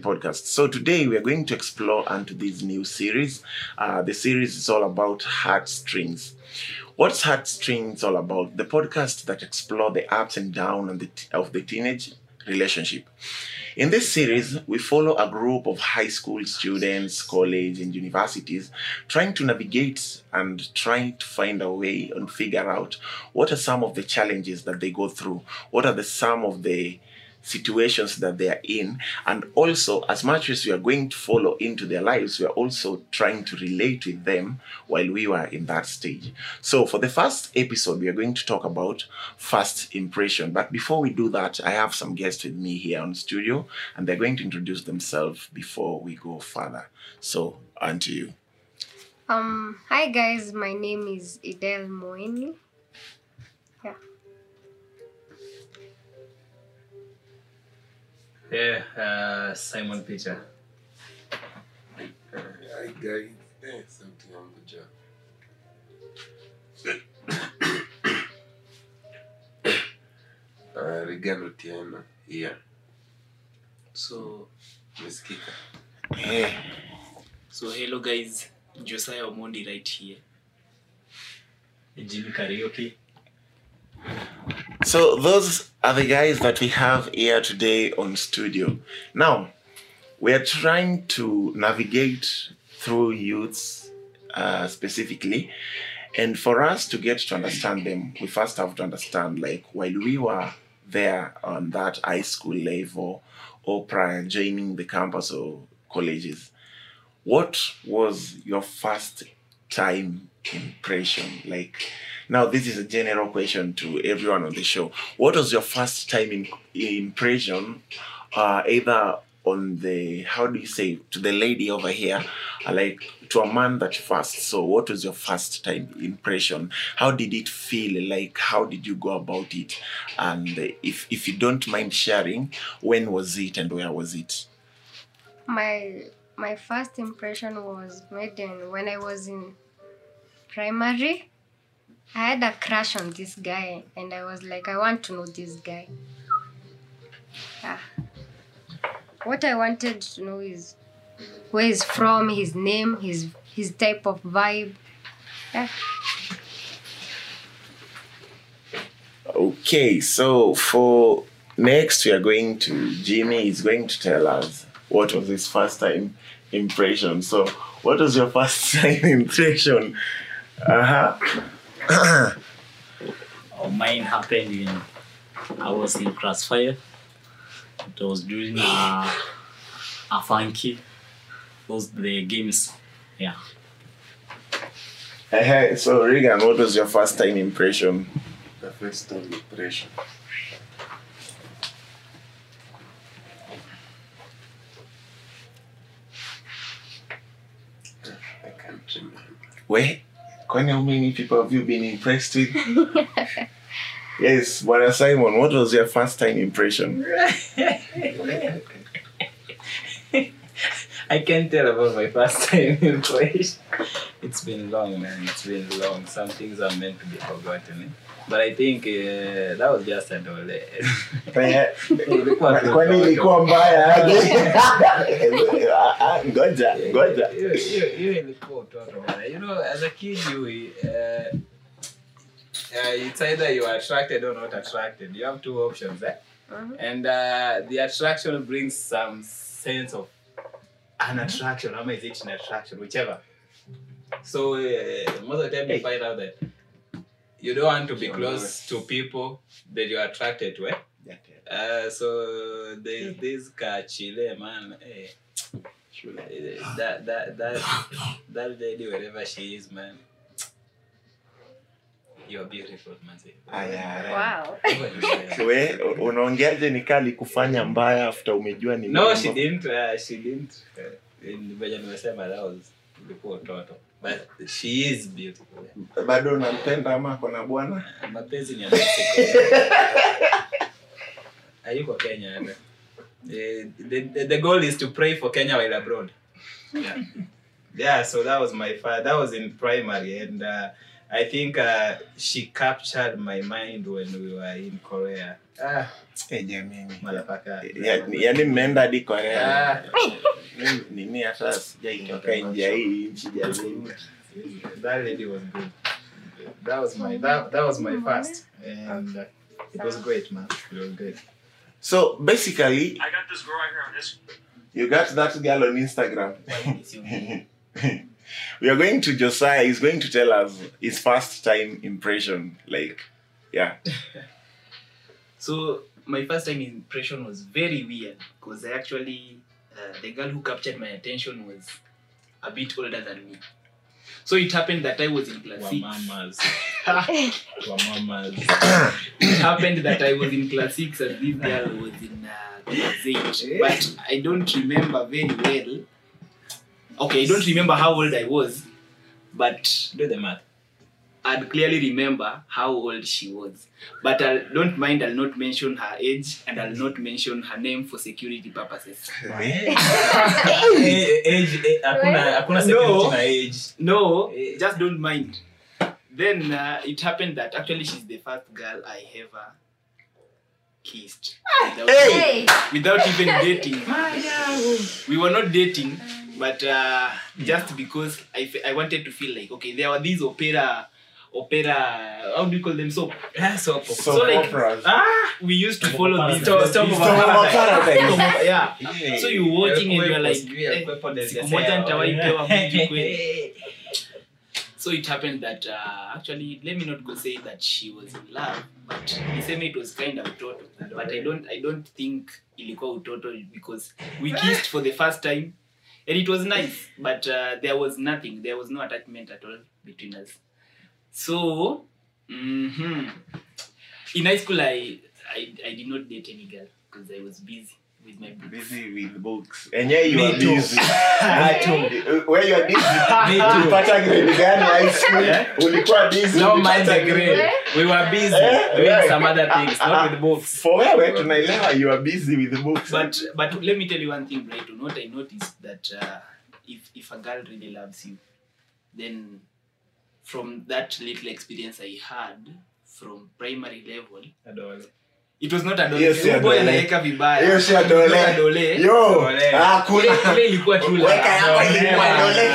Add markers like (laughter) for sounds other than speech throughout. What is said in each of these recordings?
podcast. So today we are going to explore onto this new series. Uh, the series is all about heartstrings. What's heartstrings all about? The podcast that explore the ups and downs of the, of the teenage relationship. In this series, we follow a group of high school students, college, and universities trying to navigate and trying to find a way and figure out what are some of the challenges that they go through, what are the some of the situations that they are in. And also as much as we are going to follow into their lives we are also trying to relate with them while we were in that stage. So for the first episode we are going to talk about first impression. But before we do that i have some guests with me here on studio and they're going to introduce themselves before we go further. So on to you. Um, hi guys, my name is Idel Moeni. Yeah, uh, Simon Peter. Hi guys, eh, sauti yangu ja. Uh, Regan Otieno here. So, Mesikika. Eh, so hello guys, Josiah Omondi right here. Jimmy Karaoke. So those are the guys that we have here today on studio. Now, we are trying to navigate through youths uh, specifically, and for us to get to understand them, we first have to understand like while we were there on that high school level or prior joining the campus or colleges, what was your first time impression like? Now, this is a general question to everyone on the show. What was your first time in, impression, uh, either on the, how do you say, to the lady over here, uh, like to a man that first So, What was your first time impression? How did it feel? Like, how did you go about it? And if, if you don't mind sharing, when was it and where was it? My my first impression was made in when I was in primary. I had a crush on this guy and I was like, I want to know this guy. Yeah. What I wanted to know is where he's from, his name, his his type of vibe. Yeah. Okay, so for next, we are going to Jimmy. is going to tell us what was his first time impression. So, what was your first (laughs) time impression? Uh huh. Oh, (coughs) mine happened in I was in Crossfire. It was during uh, a funky. Those the games. Yeah. Hey, So, Regan, what was your first time impression? The first time impression. I can't remember. Where? Kwani, how many people have you been impressed with? (laughs) yes, Bwana Simon, what was your first time impression? (laughs) I can't tell about my first time (laughs) in Croatia. It's been long, man. It's been long. Some things are meant to be forgotten. Eh? But I think uh, that was just an ole (laughs) kwani ilikuwa mbaya aje? Ngoja ngoja Hiyo- ilikuwa utoto. You know, as a kid you uh, uh, it's either you are attracted or not attracted. You have two options, eh? Mhm. And uh, the attraction brings some sense of an attraction. How is it an attraction? Whichever. So uh, most of the time you find out that you don't want to be close to people that you're attracted to. Eh? Uh, so there's this Kachile man. eh, eh, that that that that lady wherever she is, man. You're beautiful, Wow. (laughs) we unaongeaje nikali kufanya mbaya after umejua ni No, she didn't. Uh, she didn't. Uh, in nimesema that was ilikuwa utoto. But she is beautiful. bado unampenda ama kona bwana Uh, mapenzi ni ya Hayuko (laughs) Kenya hata. The, the, the goal is to pray for Kenya while abroad. Yeah. yeah, so that was my father. That was in primary and uh, I think uh, she captured my mind when we were in Korea. Ah. Yaani mmeenda hadi korea Ah, (laughs) nini hata sijaitoka nje hii nchi jamani that lady was good. That was my that, that was my first, and uh, it was great, man. It was great. so basically I got this girl right here on this. you got that girl on instagram (laughs) we are going to josiah he's going to tell us his first time impression like yeah (laughs) So my first time impression was very weird because I actually uh, the girl who captured my attention was a bit older than me. So it happened that I was in class six. Wamamas. (laughs) Wamamas. (coughs) It happened that I was in class six and this girl was in uh, class eight. But I don't remember very well. Okay, I don't remember how old I was, but Do the math. I'd clearly remember how old she was. But I don't mind, I'll not mention her age and I'll not mention her name for security purposes. (laughs) Age, hakuna hakuna No. age. No, Eh. just don't mind. Then uh, it happened that actually she's the first girl I ever kissed without, Hey! without even dating. (laughs) We were not dating, but uh, just because I, I wanted to feel like okay, there were these opera, opera. How do you call them? So Ah, so so, So, like- operas. ah, we used to follow these. Stop- stop these- of Paradise. Stop of- yeah. Yeah. So you watching and you're like, eh, Kwepo desde siku moja sea. nitawahi (laughs) kweli. So it happened that uh, actually, let me not go say that she was in love, but niseme it was kind of utoto. But I don't, I don't think ilikuwa utoto because we kissed for the first time, and it was nice. But uh, there was nothing, there was no attachment at all between us. So, hmm in high school, I, I, I did not date any girl because I was busy with my books. busy with books enyewe you Me are too. busy (laughs) Me too. where you are busy (laughs) Me too. ulipata grade gani high school Yeah. ulikuwa busy Don't mind the grade. We were busy doing Yeah. some other things, not with books. for wewe tunaelewa you are busy with books but but let me tell you one thing Brighton. what i noticed that uh, if if a girl really loves you then from that little experience i had from primary level Adole. It was not a. Yes, anaweka vibaya. Hiyo si Not a adole dole. yo Dole. Ile- kuna ile ilikuwa tu la- weka yako Adole ilikuwa bana. dole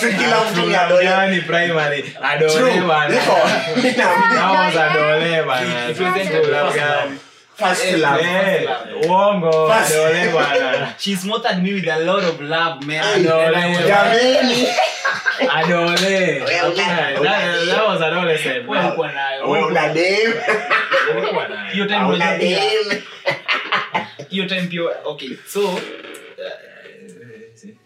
si kila mtu ni adole Tunamjua ni primary. Adole bana. Niko. That was adole ulikuwa nayo. Hiyo time unajua hiyo time pia okay so uh,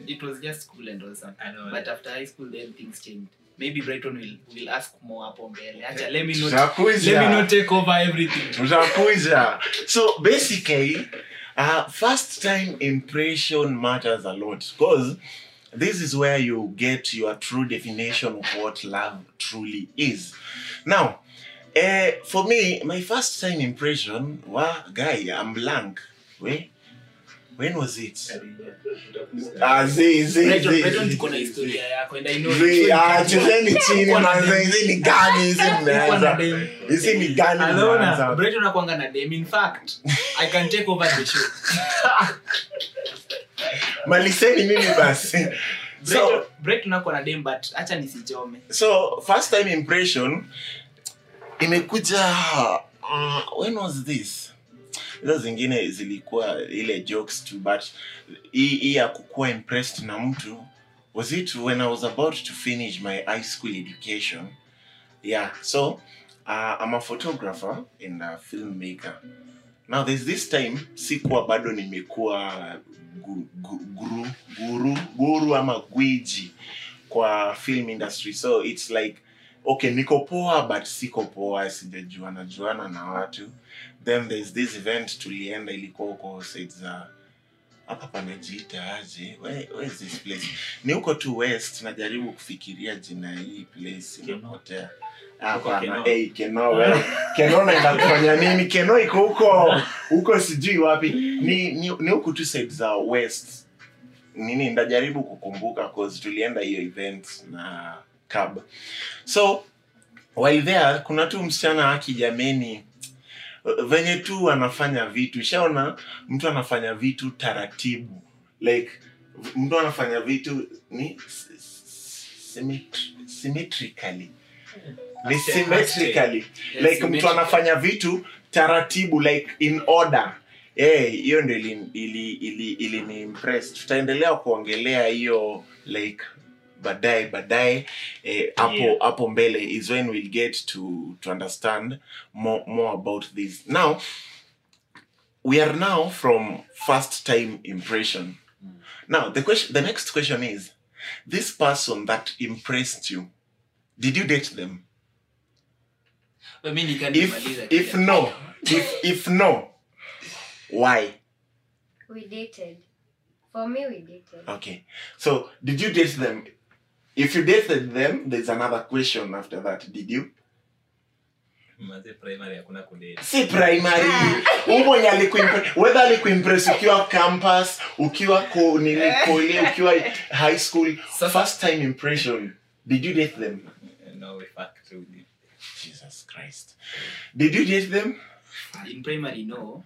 it was just school and all that. But after high school then things changed. Maybe brighton will, will ask more hapo mbele acha let me not let me not take over everything. Tutakuja so basically uh, first time impression matters a lot because this is where you get your true definition of what love truly is. Now uh, for me my first time impression wa guy i'm blank. We when was it? Ah zi zi zi. Brighton tuko na historia yako and i know zi ah chezeni chini manze hizi ni gani hizi mmeanza hizi ni gani mmeanza brighton akwanga na dem. In fact i can take over the show. (laughs) Maliseni mimi basi. So brighton na dem but acha nisichome so first time impression imekuja uh, when was this? Hizo zingine zilikuwa ile jokes tu but hii ya kukuwa impressed na mtu was it when i was about to finish my high school education? Yeah so uh, i'm a photographer and a filmmaker. Now there's this time sikuwa bado nimekuwa gu, gu, guru, guru, guru ama gwiji kwa film industry. So it's like okay niko poa but siko poa sijajuana juana na watu. Then there's this event tulienda ilikuwa huko side za. Hapa panajiita aje? Where- where is this place? Ni huko tu west najaribu kufikiria jina hii place imepotea. Hapana. Hey, keno wewe keno naenda kufanya (laughs) nini? Keno iko huko. Huko sijui wapi. Ni ni, ni huku tu side za west. Nini ndajaribu kukumbuka cause tulienda hiyo event na cab so while there kuna tu msichana aki jameni venye tu anafanya vitu. Shaona mtu anafanya vitu taratibu. Like mtu anafanya vitu ni symmetrically. Ni symmetrically. Like mtu anafanya vitu taratibu like in order. Hiyo hiyo ndio ili, ili, ili, ili ni impress tutaendelea kuongelea hiyo like baadaye baadaye eh, hapo Yeah. hapo mbele is when we'll get to to understand more, more about this. Now we are now from first time impression. Now the question the next question is this person that impressed you did you date them? Mimi if nikanimaliza if kila- no if if no why? We dated. For me, we dated. okay. So did you date them if you dated them there's another question after that. Did you? Primary si primary. Umwenye mwenye alikuimpress whether alikuimpress ukiwa campus ukiwa ko, nini kole ukiwa high school first time impression did you date them? No, we fucked with it. jesus christ. Did you date them? In primary no.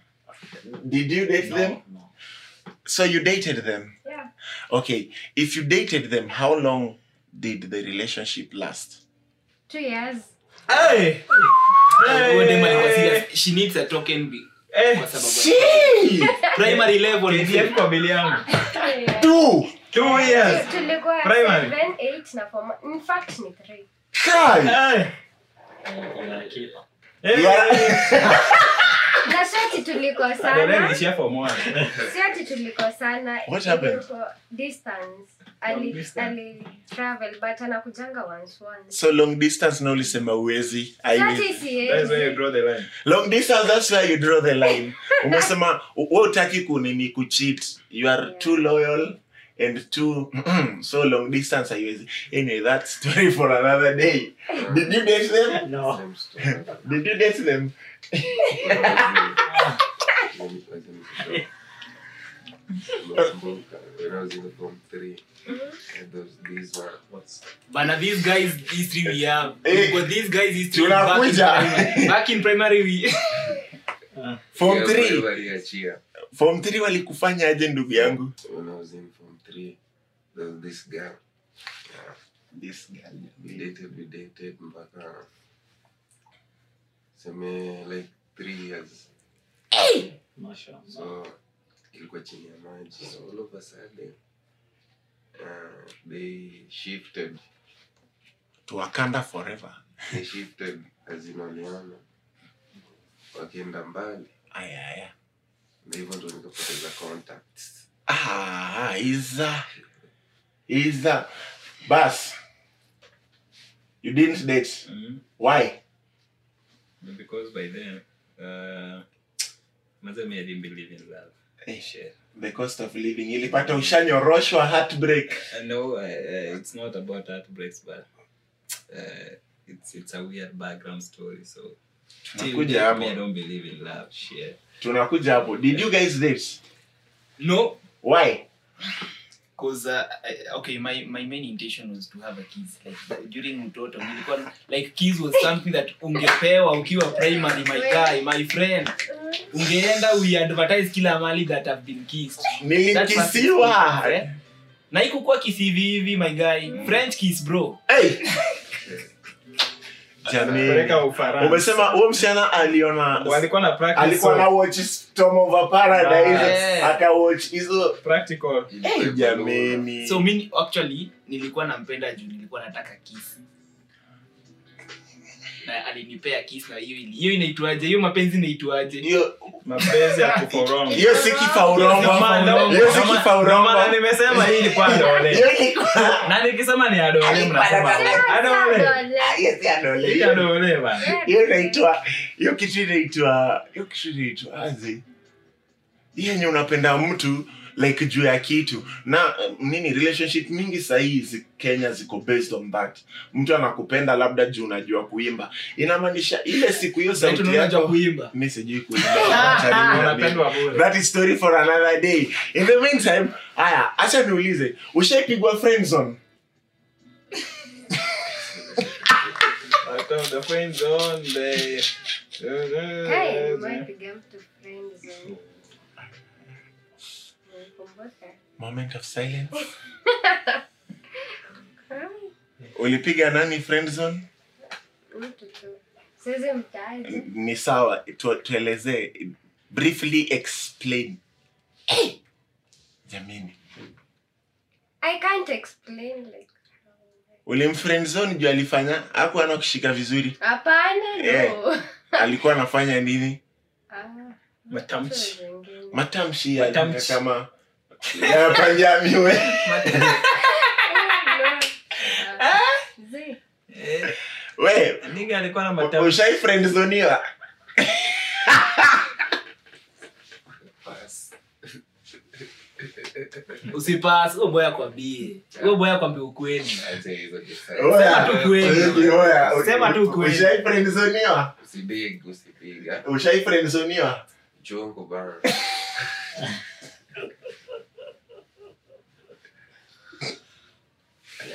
Did you date them? no, no. so you dated them? Yeah. okay. If you dated them how long did the relationship last Two years. Hey! Hey! she needs a token B. Eh, primary level KDF kwa bili yangu. (laughs) Two two Two years. Tulikuwa Primary. seven, eight na form. In fact, ni 3 Kai! Eh, Yeah. (laughs) Na si ati tulikuwa Dada sana. nilishia form one. Si ati tulikuwa sana. What happened? Ilikuwa Distance. Ali, distance. ali travel but anakujanga once once. so long distance na ulisema uwezi Si ati siwezi. That's where you draw the line. long distance that's where you draw the line umesema we utaki kunini kucheat you are Yeah. too loyal and too (clears throat) so long distance haiwezi anyway that story for another day (laughs) did you date them no (laughs) did you date them Let me- let me show. Nakumbuka, when I was in form three, and those these were what's bana these guys history we have Eh, but these guys history back in primary. Back in primary we (laughs) form Yeah, form three walikufanya aje ndugu yangu? When I was in form three, there was this girl. this girl We dated, we dated mpaka seme like three years. So ilikuwa chini ya maji. So all of a sudden, uh, they shifted. to wakanda forever. They shifted azinaliana wakienda mbali. Aya aya na hivyo ndo nikapoteza contacts. ah iza iza bas. You didn't date. Mhm. why Because by then, uh, maze I didn't believe in love. Eh. The cost of living ilipata ushanyoroshwa heartbreak I know uh, uh, it's not about heartbreaks, but uh, it's it's a weird background story. So tunakuja hapo I don't believe in love. Shit. tunakuja hapo did you guys date no why because uh, I- okay my my main intention was to have a kids like during mtoto nilikuwa like kids was something that ungepewa ukiwa primary my guy my friend. Ungeenda we advertise kila mali that have been kissed. Nilikisiwa. Eh? na ikukuwa kiss hivi hivi my guy. French kiss bro. Hey! Umesema huo msichana aliona walikuwa na alikuwa na watch Storm over Paradise. Yes. akawatch hizo. Practical. hey, jameni so mi actually nilikuwa nampenda juu nilikuwa nataka kiss na alinipea kiss na hiyo hiyo inaitwaje? Hiyo mapenzi inaitwaje? Hiyo Mapenzi ya kuforonga. hiyo si kifaurongo hiyo si ndio maana nimesema hii Na nikisema ni adole mnasema adole. Ah, yes, ya Hiyo- adole bana. hiyo inaitwa hiyo kitu inaitwa hiyo kitu inaitwa aje hiyo yenye unapenda mtu like juu ya kitu. Na eh, nini relationship mingi sahii zi kenya ziko based on that. Mtu anakupenda labda juu unajua kuimba. Inamaanisha ile siku hiyo sauti yako mi sijui kuimba (laughs) story for another day. In the meantime haya acha niulize. Ushaipigwa friend zone? Out of the friend zone. They... Hey, moment of silence (laughs) ulipiga nani friend zone mtu tu. Siwezi mtaja. ni sawa tuelezee briefly explain jamini I can't explain like. Ulimfriendzone juu alifanya aku ana kushika vizuri Hapana, Eh. no. alikuwa anafanya nini Ah, Matamshi. matamshi Matamshi. ya kama ya panjamiwe Eh, no. Ah, zi. Eh, we nigga alikuwa na matamshi. ushai friend zoniwa Pass. usipas huyo boy akwambie huyo boy akwambie ukweli Acha hizo kisa. Sema tu kweli. Sema tu kweli. (laughs) ushai friend zoniwa Usibig, usipiga. ushai friend zoniwa Chungu bana. Lakini hiyo ni kitambo. ushai friend zoniwa I have friend zones. Yeah. Sometimes. Eh, hadi mimi sasa- umefanya ukafanyiwa Nifanyie nikafanyia. ushai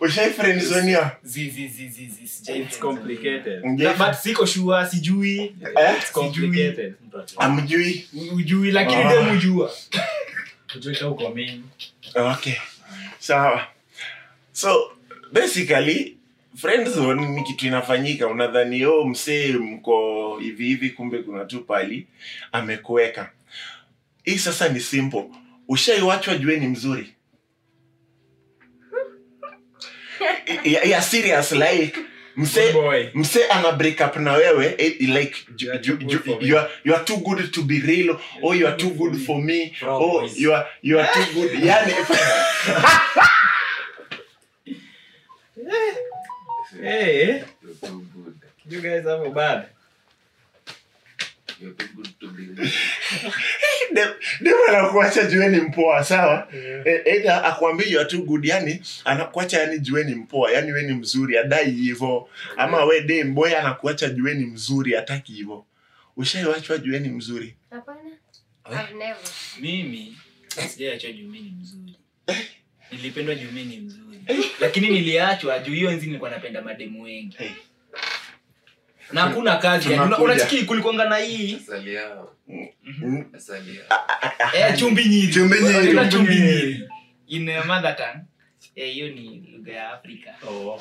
ushai friend zoniwa Zi, zi, zi, zi, zi, sijai It's friend complicated. Nge- But siko sure, sijui. Eh? Amjui Ujui lakini Ah. dem ujua. Ujue ka uko mean. okay sawa so basically friend zone ni kitu inafanyika unadhani o msee mko hivi hivi kumbe kuna tu pali amekuweka hii sasa ni simple ushaiwachwa jue ni mzuri ya, ya serious (laughs) like mse mse ana break up na wewe eh, like You are ju, ju, good you, are, you are too good to be real or you are too good for me. or oh you are you are too good. (laughs) Yani (laughs) Hey, good. you guys have a bad. You're too good to be Dem- dem anakuacha jueni mpoa sawa? Yeah. either akwambia tu good yani anakuacha yani jueni mpoa yani we ni mzuri adai hivo ama we dem boy anakuacha jueni mzuri ataki hivo ushaiwachwa jueni mzuri? Hapana. Mimi ni mzuri. Nilipendwa juu ni mzuri. Lakini niliachwa juu hiyo enzi nilikuwa napenda mademu wengi. Hey. Na hakuna kazi unachiki kulikonga na hii. Mm. Yao. eh, chumbi nyirichumbi nyiri. In uh, mother tongue eh, hiyo ni lugha ya afrika Oh. (laughs)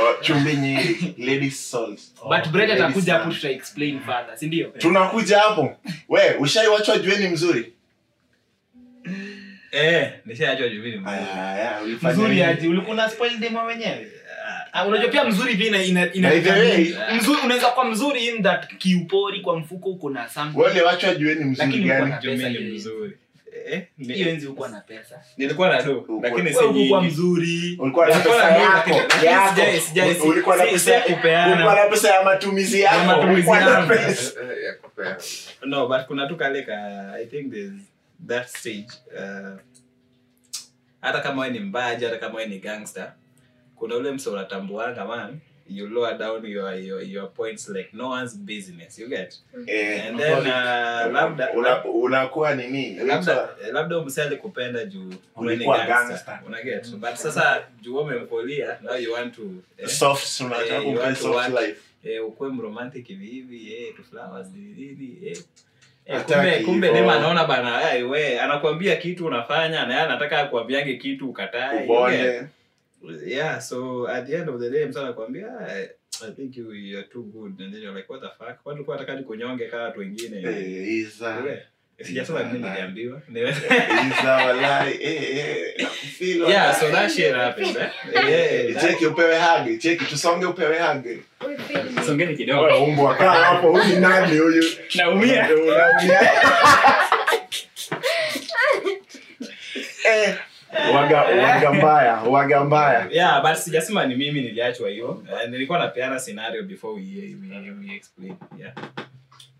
Oh, chumbi nyingi ladies souls but Brett ladies atakuja hapo sana. tuta further si tunakuja hapo we ushaiwachwa jueni mzuri Eh, nishaachwa juu mzuri. aji ulifanya mzuri nini? aje ulikuwa na spoil demo wenyewe Ah, unajua pia mzuri pia ina, ina, ina way- mzuri unaweza kuwa mzuri in that kiupori kwa mfuko uko na something jueni mzuri gani mzuri. Eh, hiyo enzi uko na pesa nilikuwa na do lakini si wewe ulikuwa mzuri ulikuwa na pesa yako yako. sijai- sijai- si- ulikuwa na pesa si kupeana. ulikuwa na pesa ya matumizi yako matumizi ulikuwa na yangu. pesa ya (laughs) kupea. no but kuna tu kale ka i think there's that stage uh, hata kama wewe ni mbaji hata kama wewe ni gangster kuna ule mse unatambuanga man you lower down your, your, your points like no one's business you get? Eh, and then uh, labda una- unakuwa nini? labda labda mse alikupenda juu Ulikuwa gangster. una get? But sasa juu wewe umemfolia now you want to eh, soft unataka Eh, you kumpa want soft want- life. eh, ukuwe mromantic hivi hivi eh, to flowers nini eh. Eh, kumbe kumbe dem anaona bana we anakuambia kitu unafanya na yeye anataka akuambiange kitu ukatae yeah so at the end of the day msa anakuambia I, I think you are too good and then you're like what the fuck watu kwa unataka kunyonge kama watu wengine Eh, Iza. Mimi niliambiwa (laughs) Iza walai. Eh, eh, nakufeel yeah so that shit happens eh Eh, cheki upewe hagi cheki tusonge upewe hagi We feel me. songeni kidogo Wewe umbwa hapo huyu nani huyu naumia Unaumia. (laughs) Eh, waga waga mbaya waga mbaya. Yeah but sijasema ni mimi niliachwa hiyo. Uh, nilikuwa napeana scenario before we, we, we explain. Yeah.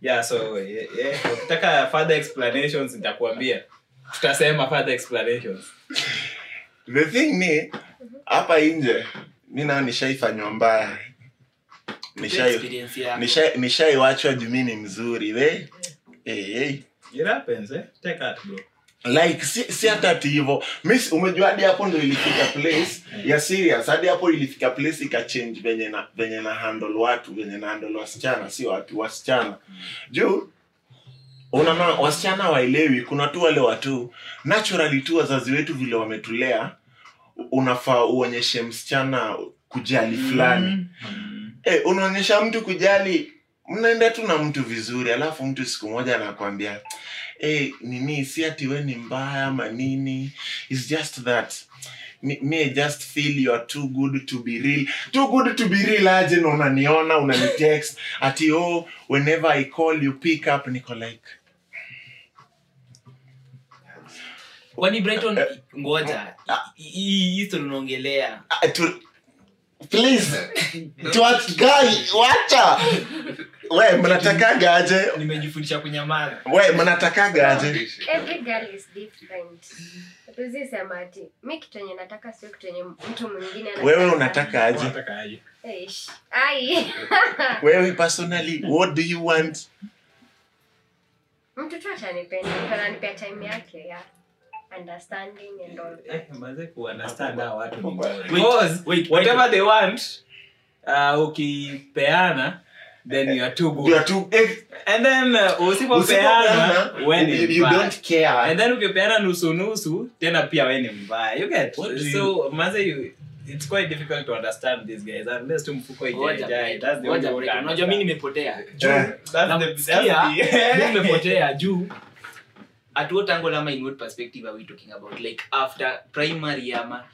Yeah so yeah, yeah. ukitaka further explanations nitakuambia. Tutasema further explanations. The thing ni hapa nje mi nao nishaifanywa mbaya. Nishai- nishai- nishaiwachwa juu ni mzuri we. Hey, hey. it happens eh. Take that bro like si, si hata ati hivo. Mis umejua hadi hapo ndo ilifika place ya serious. Hadi hapo ilifika place ikachange venye na venye na handle watu venye na handle wasichana si watu wasichana. Juu unaona wasichana waelewi kuna tu wale watu naturally tu wazazi wetu vile wametulea unafaa uonyeshe msichana kujali fulani. Eh, unaonyesha mtu kujali mnaenda tu na mtu vizuri alafu mtu siku moja anakwambia eh, nini si ati we ni mbaya ama nini? It's just that me, just feel you are too good to be real. Too good to be real aje? Na unaniona unanitext. Ati oh whenever i call you pick up. Niko like kwani brighton ngoja hii- hii history unaongelea. Ah, to, please (laughs) tuach guy wacha we mnatakaga aje? nimejifundisha kunyamaza. We mnatakaga aje? every girl is different. Hatuwezi sema ati mi kitu yenye nataka sio kitu yenye mtu mwingine wewe unataka aje? Eish. ai. (laughs) Wewe personally what do you want? Mtu atanipenda mtu ananipea time yake ya understanding and all manze kuunderstand hawa watu. Ni Wait, ngumu. Because whatever they want uh, ukipeana then you are too good. You are too and then uh, usipopeana when you, you don't care. And then ukipeana nusu nusu tena pia we ni mbaya. You get What so maze you it's quite difficult to understand these guys. Unless tu mfuko Ngoja, ijae that's the ngoja, only way Brighton. to unajua mi nimepotea. (laughs) Nimepotea. Juu at what angle ama in what perspective are we talking about? Like after primary ama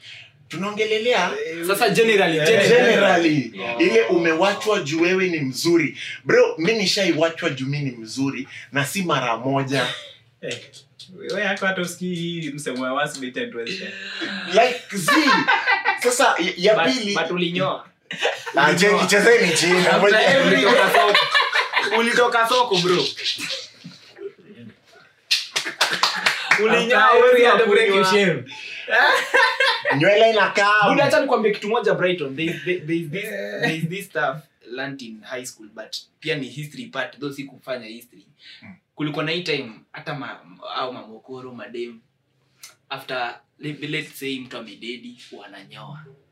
tunaongelelea? Sasa generally generally. generally. Yeah. ile umewachwa juu wewe ni mzuri. Bro mi nishaiwachwa juu mi ni mzuri na si mara moja. (laughs) Eh, like z sasa ya- pili Ah, chezeni chini (laughs) ulitoka soko. Bro. Ulinyoa (laughs) Nywele inakaa Buda, acha kitu moja brighton? There is, there is this, there is this stuff learnt in high school but pia ni history part though si kufanya history. Kulikuwa na hii time hata ma, au mamokoro madem after let's say mtu amededi wananyoa. sa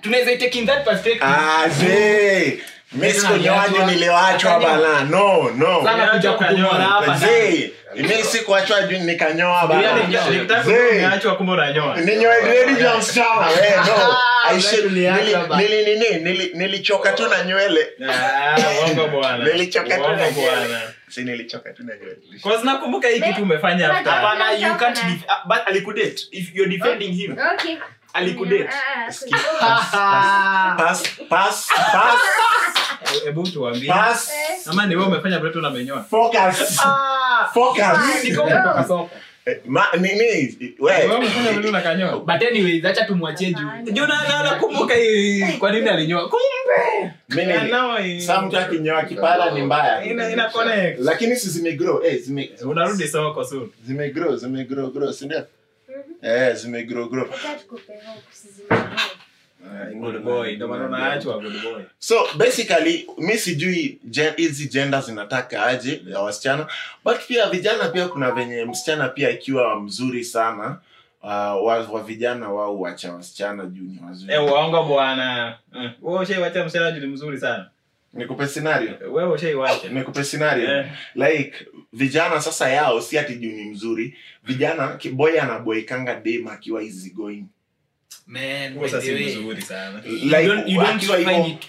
tunaweza take in that perspective Ah, ze mi Tena sikunyoa juu aliachwa- niliwachwa bana. No no. Mi sikuachwa nikanyoa Yaani, bana. nikitaka Zee. kujua umeachwa kumbe unanyoa. ninyoe dredi vya msichana we (laughs) no. I Wewe should- tuliacha nili- ba. nili- nini, nili- nilichoka tu na nywele. Ah. Nilichoka tu na nywele. nilichoka tu na nywele. Nakumbuka hii kitu umefanya after. hapana you can't def- ah, but alikudate if you're defending him. Okay Ah, pass pass pass Hebu tuambie. Ama ni umefanya vile tu unamenyoa. focus. Focus. Niko umetoka soko Eh, ma nini Wewe we. Umefanya vile unakanyoa. but anyways acha tumwachie juu. Juu na na nakumbuka hii kwa nini alinyoa. Kumbe. mimi Now hii- saa mtu akinyoa kipara ni mbaya. Ina ina connect. lakini si zimegrow eh zime Unarudi soko soon. zimegrow zimegrow grow si ndio eh boy. so basically mi sijui gen- hizi gender zinataka aje ya wasichana but pia vijana pia kuna venye msichana pia ikiwa mzuri sana uh, wa, wa vijana wao wacha wasichana juu ni wazuri Eh, uongo bwana. Mm. Wewe ushaiwacha msichana juu ni mzuri sana. Nikupe scenario? Wewe ushaiwacha. nikupe scenario. Yeah. like vijana sasa yao si ati juu ni mzuri. Vijana ki- anaboikanga anaboekanga dem akiwa easy going. Man the si mzuri sana. you don't, you don't find it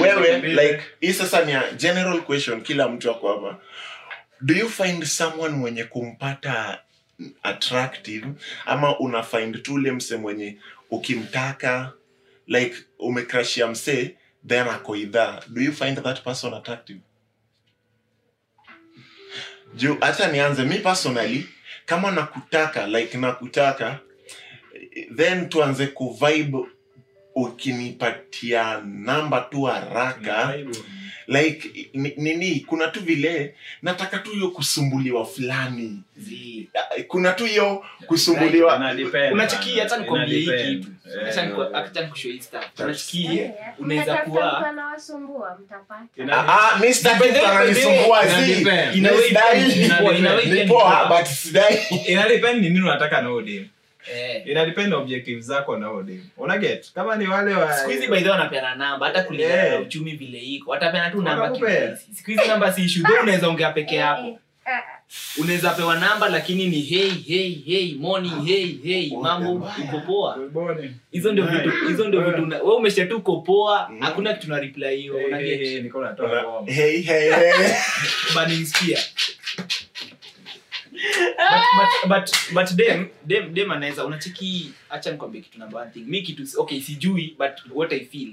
wewe like hii sasa ni general question kila mtu ako hapa. Do you find someone mwenye kumpata attractive ama una find tu ule mse mwenye ukimtaka like umekrashia mse then akoidhaa do you find that person attractive? Juu hata nianze. Mi personally kama nakutaka like nakutaka then tuanze kuvibe ukinipatia namba tu haraka like nini kuna tu vile nataka tu hiyo kusumbuliwa fulani. Zii. kuna tu hiyo kusumbuliwa. Unachiki hata nikwambie hii kitu. Acha nikushow Eh, unaweza kuwa- anawasumbua mtapata. Sitaki zi. but sidai. inadepend ni nini unataka na Eh. inadepend objective zako na odem unaget kama ni wale wa siku hizi by the wanapeana namba. Hata kulingana na Yeah. uchumi vile iko. Watapeana tu namba siku hizi namba si issue. Though unaweza ongea peke yako. Eh, ah, unaweza pewa namba lakini ni hey hey hey morning hey hey mambo uko poa. Hizo ndio vitu hizo ndio vitu wewe umesha tu uko poa Mhm. hakuna kitu na reply hiyo. Una get? Hey, hey, hey. burning spear but, but, but, but dem dem dem anaweza unacheki acha nikwambie kitu number one thing. Mi kitu okay sijui but what i feel.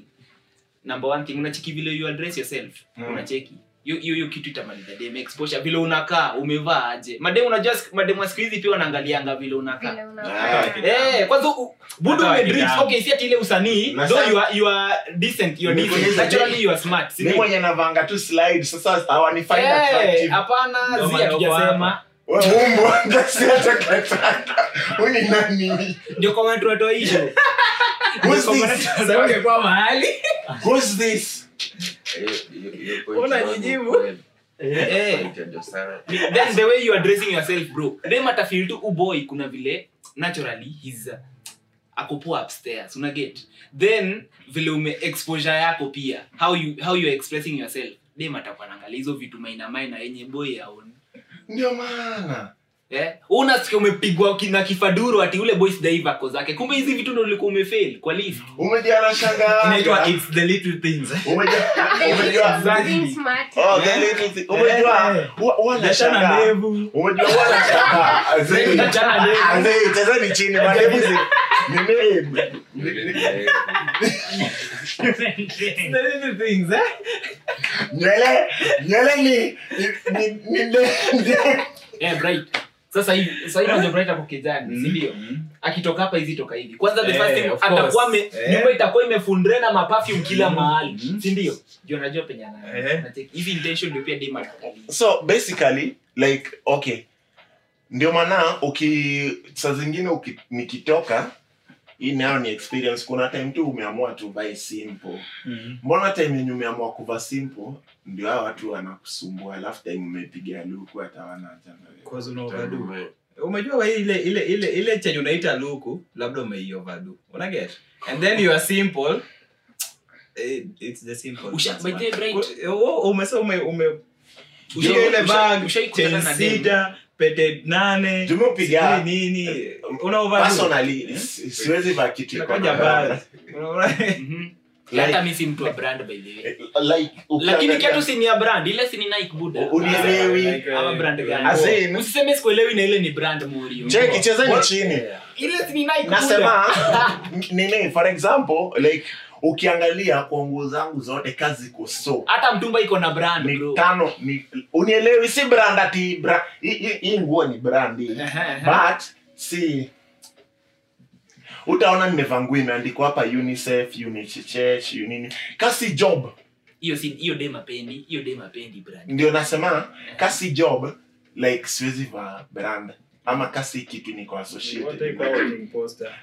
Number one thing unacheki vile you address yourself Mm. unacheki. Hiyo kitu itamaliza. Dem exposure vile unakaa umevaa aje. Madem unajua madem wa siku hizi pia wanaangalianga vile unakaa. Ah. Eh, kwanza budu Hata okay si ati ile usanii though you are you are decent you are decent. naturally you are smart si mwenye navanga tu slide sasa Eh, attractive. hapana zi hatujasema Ndio kwa maana tunatoa ungekuwa mahali. Unajijibu. Eh. then the way you are dressing yourself bro. Dem atafeel tu uboy kuna vile naturally he's uh, akopoa upstairs una get? Then vile ume exposure yako pia. How you how you are expressing yourself. Dem atakuwa naangalia hizo vitu maina maina yenye boy aoni ndio maana. Yeah. unasikia umepigwa na kifaduru ati ule boy sidai vako zake. Kumbe hizi vitu ndo ulikuwa umefail kwa list inaitwa it's the little things. Oh, the little (laughs) chini ni. The things eh? nywele nywele ni ni ni ni eh bright. Sasa hivi sasa hivi ndio bright ako kijani si ndio? Akitoka hapa hizi toka hivi. Kwanza the first thing atakuwa course. ame- nyumba itakuwa imefundre na maperfume kila mahali si ndio? Ndio najua penye ana intention ndio pia dem so basically like okay. Ndio maana uki saa zingine nikitoka hii nayo ni experience. Kuna time tu umeamua tu vae simple. Mbona time yenye umeamua kuvaa simple? Ndio hao watu wanakusumbua. Alafu time umepiga luku hata wanaachana Cause una overdo. umejua wa ile ile ile ile chenye unaita luku labda umeioverdo unaget and then you are simple. It, it's the simple Usha- by the right. Oh, umesema ume ume na dem. sita pete nane Tumepiga- nini. Personally siwezi vaa kitu iko na-. Unaona? (laughs) Mhm. Like- hata mi si mtu wa brand by the way. like lakini kiatu si ni ya brand ile si ni Nike buda unielewi. Ama eh, brand gani? Usiseme sikuelewi na ile ni brand morio cheki chezeni chini. Ile si ni Nike buda nasema (laughs) nini for example like ukiangalia kwa nguo zangu zote kazi iko so hata mtumba iko na brand ni bro. tano ni unielewi? Si brand ati bra, hii- nguo ni brand. (laughs) But si. Utaona nimevaa nguo imeandikwa hapa unicef unichech unini. Kasi job. Hiyo si hiyo dem apendi hiyo dem apendi brand. Ndio nasema kasi job like siwezi vaa brand ama kasi kitu niko associated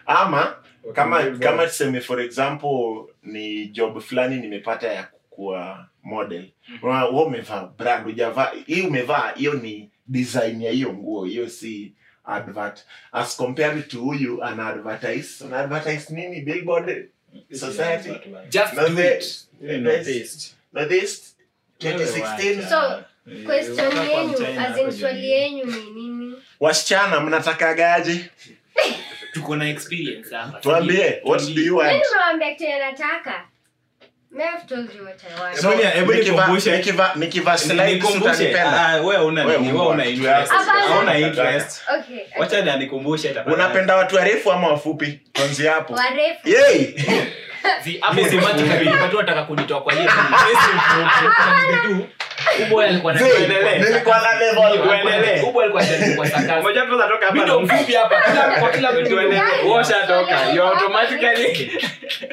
ama kama kama tuseme for example ni job fulani nimepata ya kuwa model. Wewe umevaa brand hujavaa hii umevaa hiyo ni design ya hiyo nguo hiyo si advert. As compared to huyu ana advertise ana advertise nini? Billboard society. just do the it. Best na this. 2016 So, question yenu as in swali yenu ni nini wasichana mnatakagaje tuko na experience hapa. Tuambie what do you want? Kitu nataka Ah, unapenda watu warefu ama wafupi? Kwanzi hapo. Warefu. Yay! Zi- (laughs) (laughs) hapo semantically watu wataka kunitoa kwa hiyo Yes, mfupi. Kuna tu Kubwa alikuwa na Zee, nilikuwa na level Tuendelee. Kubwa alikuwa anajaribu sarcasm. Unajua tunaweza toka hapa Mimi mfupi hapa. (laughs) Kila kwa kila mtu Tuendelee. Guys, You automatically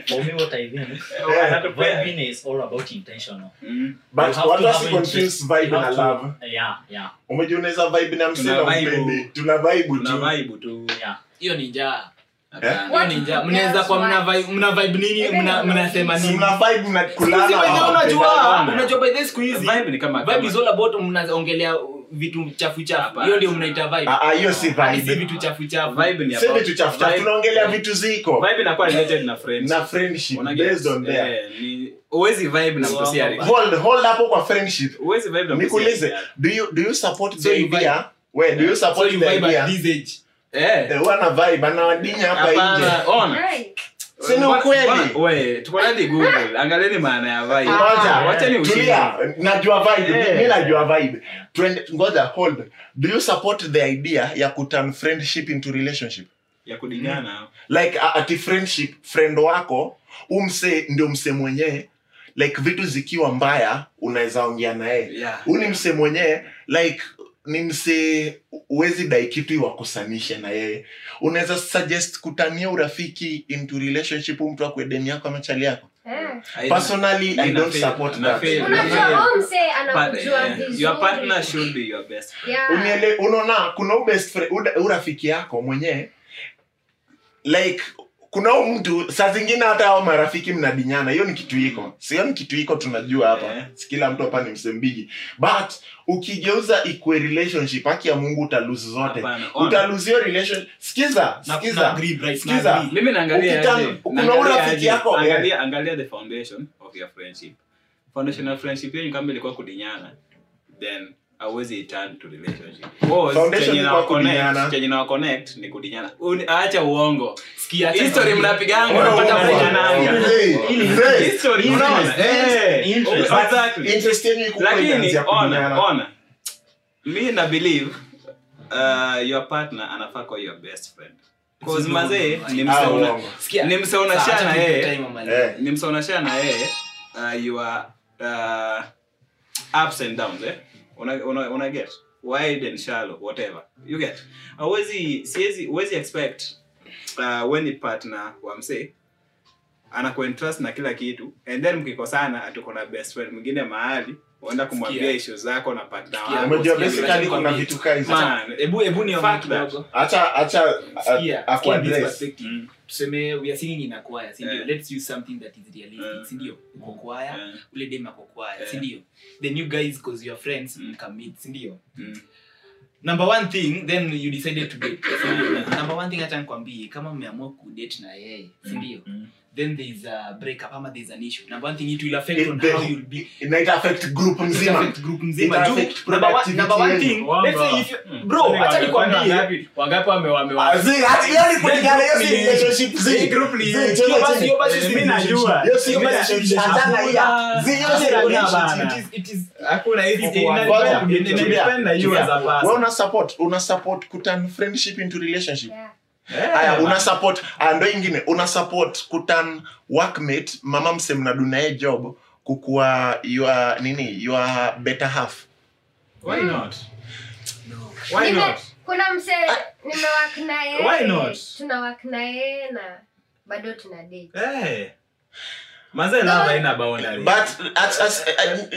For me, what I think, vibing is all about intentional. Mm. but wasi have confuse vibe na love Yeah, yeah, umejua unaweza vibe na msela Tuna vibe. umpende tuna tu vibe tu. yeah. Hiyo ni njaa. Eh? Mnaweza kwa mna vibe nini? Mnasema Si nini? mna vibe na Siku hizi kulala by the siku hizi Vibe ni kama vibe kama- is all about mnaongelea vitu chafu chafu. Hiyo ndio mnaita vibe. Ah, ah, hiyo si Hadi si vitu chafu chafu. Vibe ni si vitu chafu chafu tunaongelea vitu ziko. Vibe inakuwa related na friends. na friendship based on there Eh, vibe na mtu si hold hold hapo kwa friendship. Huwezi vibe na mtu nikuulize do you do you support the idea? we do you support the idea? at this age. Eh, Eh, wana vibe anawadinya hapa nje ona. Right. Si ni Mbona- ukweli? mbona- we, tuko hadi Google. (laughs) Angalieni maana ya vibe. Ngoja, Wacha ni najua vibe mi najua vibe Twende- ngoja hold do you support the idea ya kuturn friendship into relationship ya kudinyana. like a- ati friendship friend wako umse ndio mse mwenyewe like vitu zikiwa mbaya unaweza ongea naye Yeah. uni ni mse mwenyewe like ni msee uwezi dai kitu iwakusanishe na yeye unaweza suggest kutania urafiki into relationship mtu akwe deni yako ama chali yako Eh. Personally i don't fail, support that eh, vizuri. your partner should be your best friend. Yeah. uniele unaona kuna best friend urafiki yako mwenyewe like kuna u mtu saa zingine hata ao marafiki mnadinyana hiyo ni kitu iko. Sio ni kitu iko tunajua hapa. Yeah. kila mtu hapa ni msembiji but ukigeuza ikue relationship haki ya mungu utaluzi zote. Utaluse hiyo relation sikiza sikiza. mimi naangalia kuna urafiki yako, angalia angalia the foundation of your friendship. Foundation of friendship yenu kama ilikuwa kudinyana. Then hauwezi turn to relationship. Chenye na connect chenye na connect ni kudinyana. Acha uongo. Sikia, history mnapiganga unapata kudinyana Hey, hey, history unaona? Eh interest. but exactly. Interest yenu iko kwa lakini ona ona. Mi na believe uh, your partner anafaa kuwa your best friend. Cause mazee ni Ah, mseuna uongo. Sikia. ni mseuna shana yeye. tupe time amalize. Eh. ni msaonashana na yeye uh, your uh, ups and downs eh? Una, una, una get wide and shallow whatever. You get. Awezi siezi uwezi expect uh, when ni partner wa msee anakuentrust na kila kitu and then mkikosana atuko na best friend mwingine mahali uenda kumwambia ishu zako na acha vitu kaa hizo Man, Tuseme we are singing in a choir si ndio Eh. let's use something that is realistic yeah. sindio uko choir yeah. ule dem ako choir yeah. sindio then you guys cause your friends Mm. commit sindio Mm. number one thing then you decided to date sindio number one thing hata nikwambie kama mmeamua kudate na yeye sindio mm. Mm. Then there's a breakup ama there's an issue. Number one thing it will affect It- on the- how you'll be. inaita affect group mzima. affect group mzima. It juu affect number one number one thing let's say if you, Mm. bro acha nikwambie. Wangapi- wame- wame- Ah, hata hiyo ni kulingana, hiyo relationship, zi. Group ni- hiyo basi- hiyo basi mimi najua. Hiyo si basi hata hiyo. Zi, hiyo si relationship. It is- Hakuna hivi Ngoja, ina- ngoja, ina- ina- tulia, depend na you as a person. Wewe una support una support kuturn friendship into relationship? Yeah. Eh, una support. Ndo ingine. Una support kutan workmate mama mse mnadu job kukuwa your nini your better half. Why not? Why Nime- not? kuna mse nimewak na yeye. Why not? na bado tuna date. Eh. Manze lava haina boundaries. but as, as,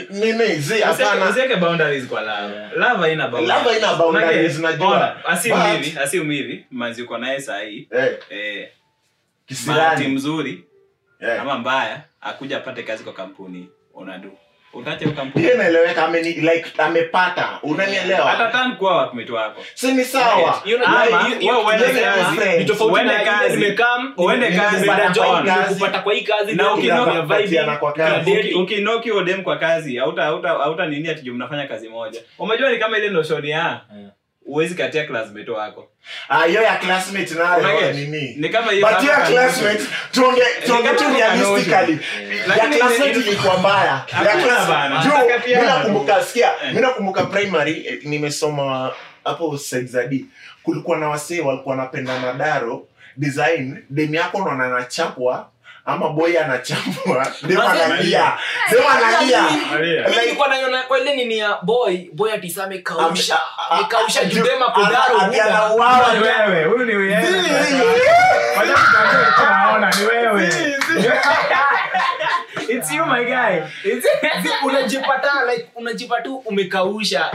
nini zi hapana Usiweke boundaries kwa love. Love haina boundaries. Love haina boundaries, najua. ona, hivi assume hivi manzi uko naye sahii eh, eh, kisirani mzuri eh. ama mbaya akuja apate kazi kwa kampuni unadu utache hiyo hiyo inaeleweka ameni like amepata hata unanielewa tan kuwa wakmeti wako si ni sawa wewe uende kazi, friends. ni tofauti na kazi. nimekam, Uende kazi, nimeenda job, kwa kazi. kupata kwa hii kazi Na then ukino- kuna kwa kazi. ukinoki huyo kwa kazi hauta hauta hauta nini ati mnafanya kazi moja umejua ni kama ile noshoni ya Yeah. Uwezi katia classmate wako. Ah, hiyo ya classmate nayo nini? ni kama hiyo but ya classmate tuonge tuonge tu realistically. Ya classmate ilikuwa mbaya. Ya Hakuna class bana. juu Hatakatiana mimi nakumbuka sikia Eh. mimi nakumbuka primary eh, nimesoma hapo sexadi kulikuwa na wasee walikuwa wanapenda madaro design demi yako ndo anachapwa ama boy anachambwa (laughs) dem Manze- analia. dem analia. Mimi nilikuwa naiona kwa ile nini ya boy boy atisame kausha nikausha judema kodaro anauawa. wewe huyu ni wewe. Zii. Wacha tunaona ni wewe (laughs) it's you my guy. It's (laughs) unajipata like unajipata umekausha.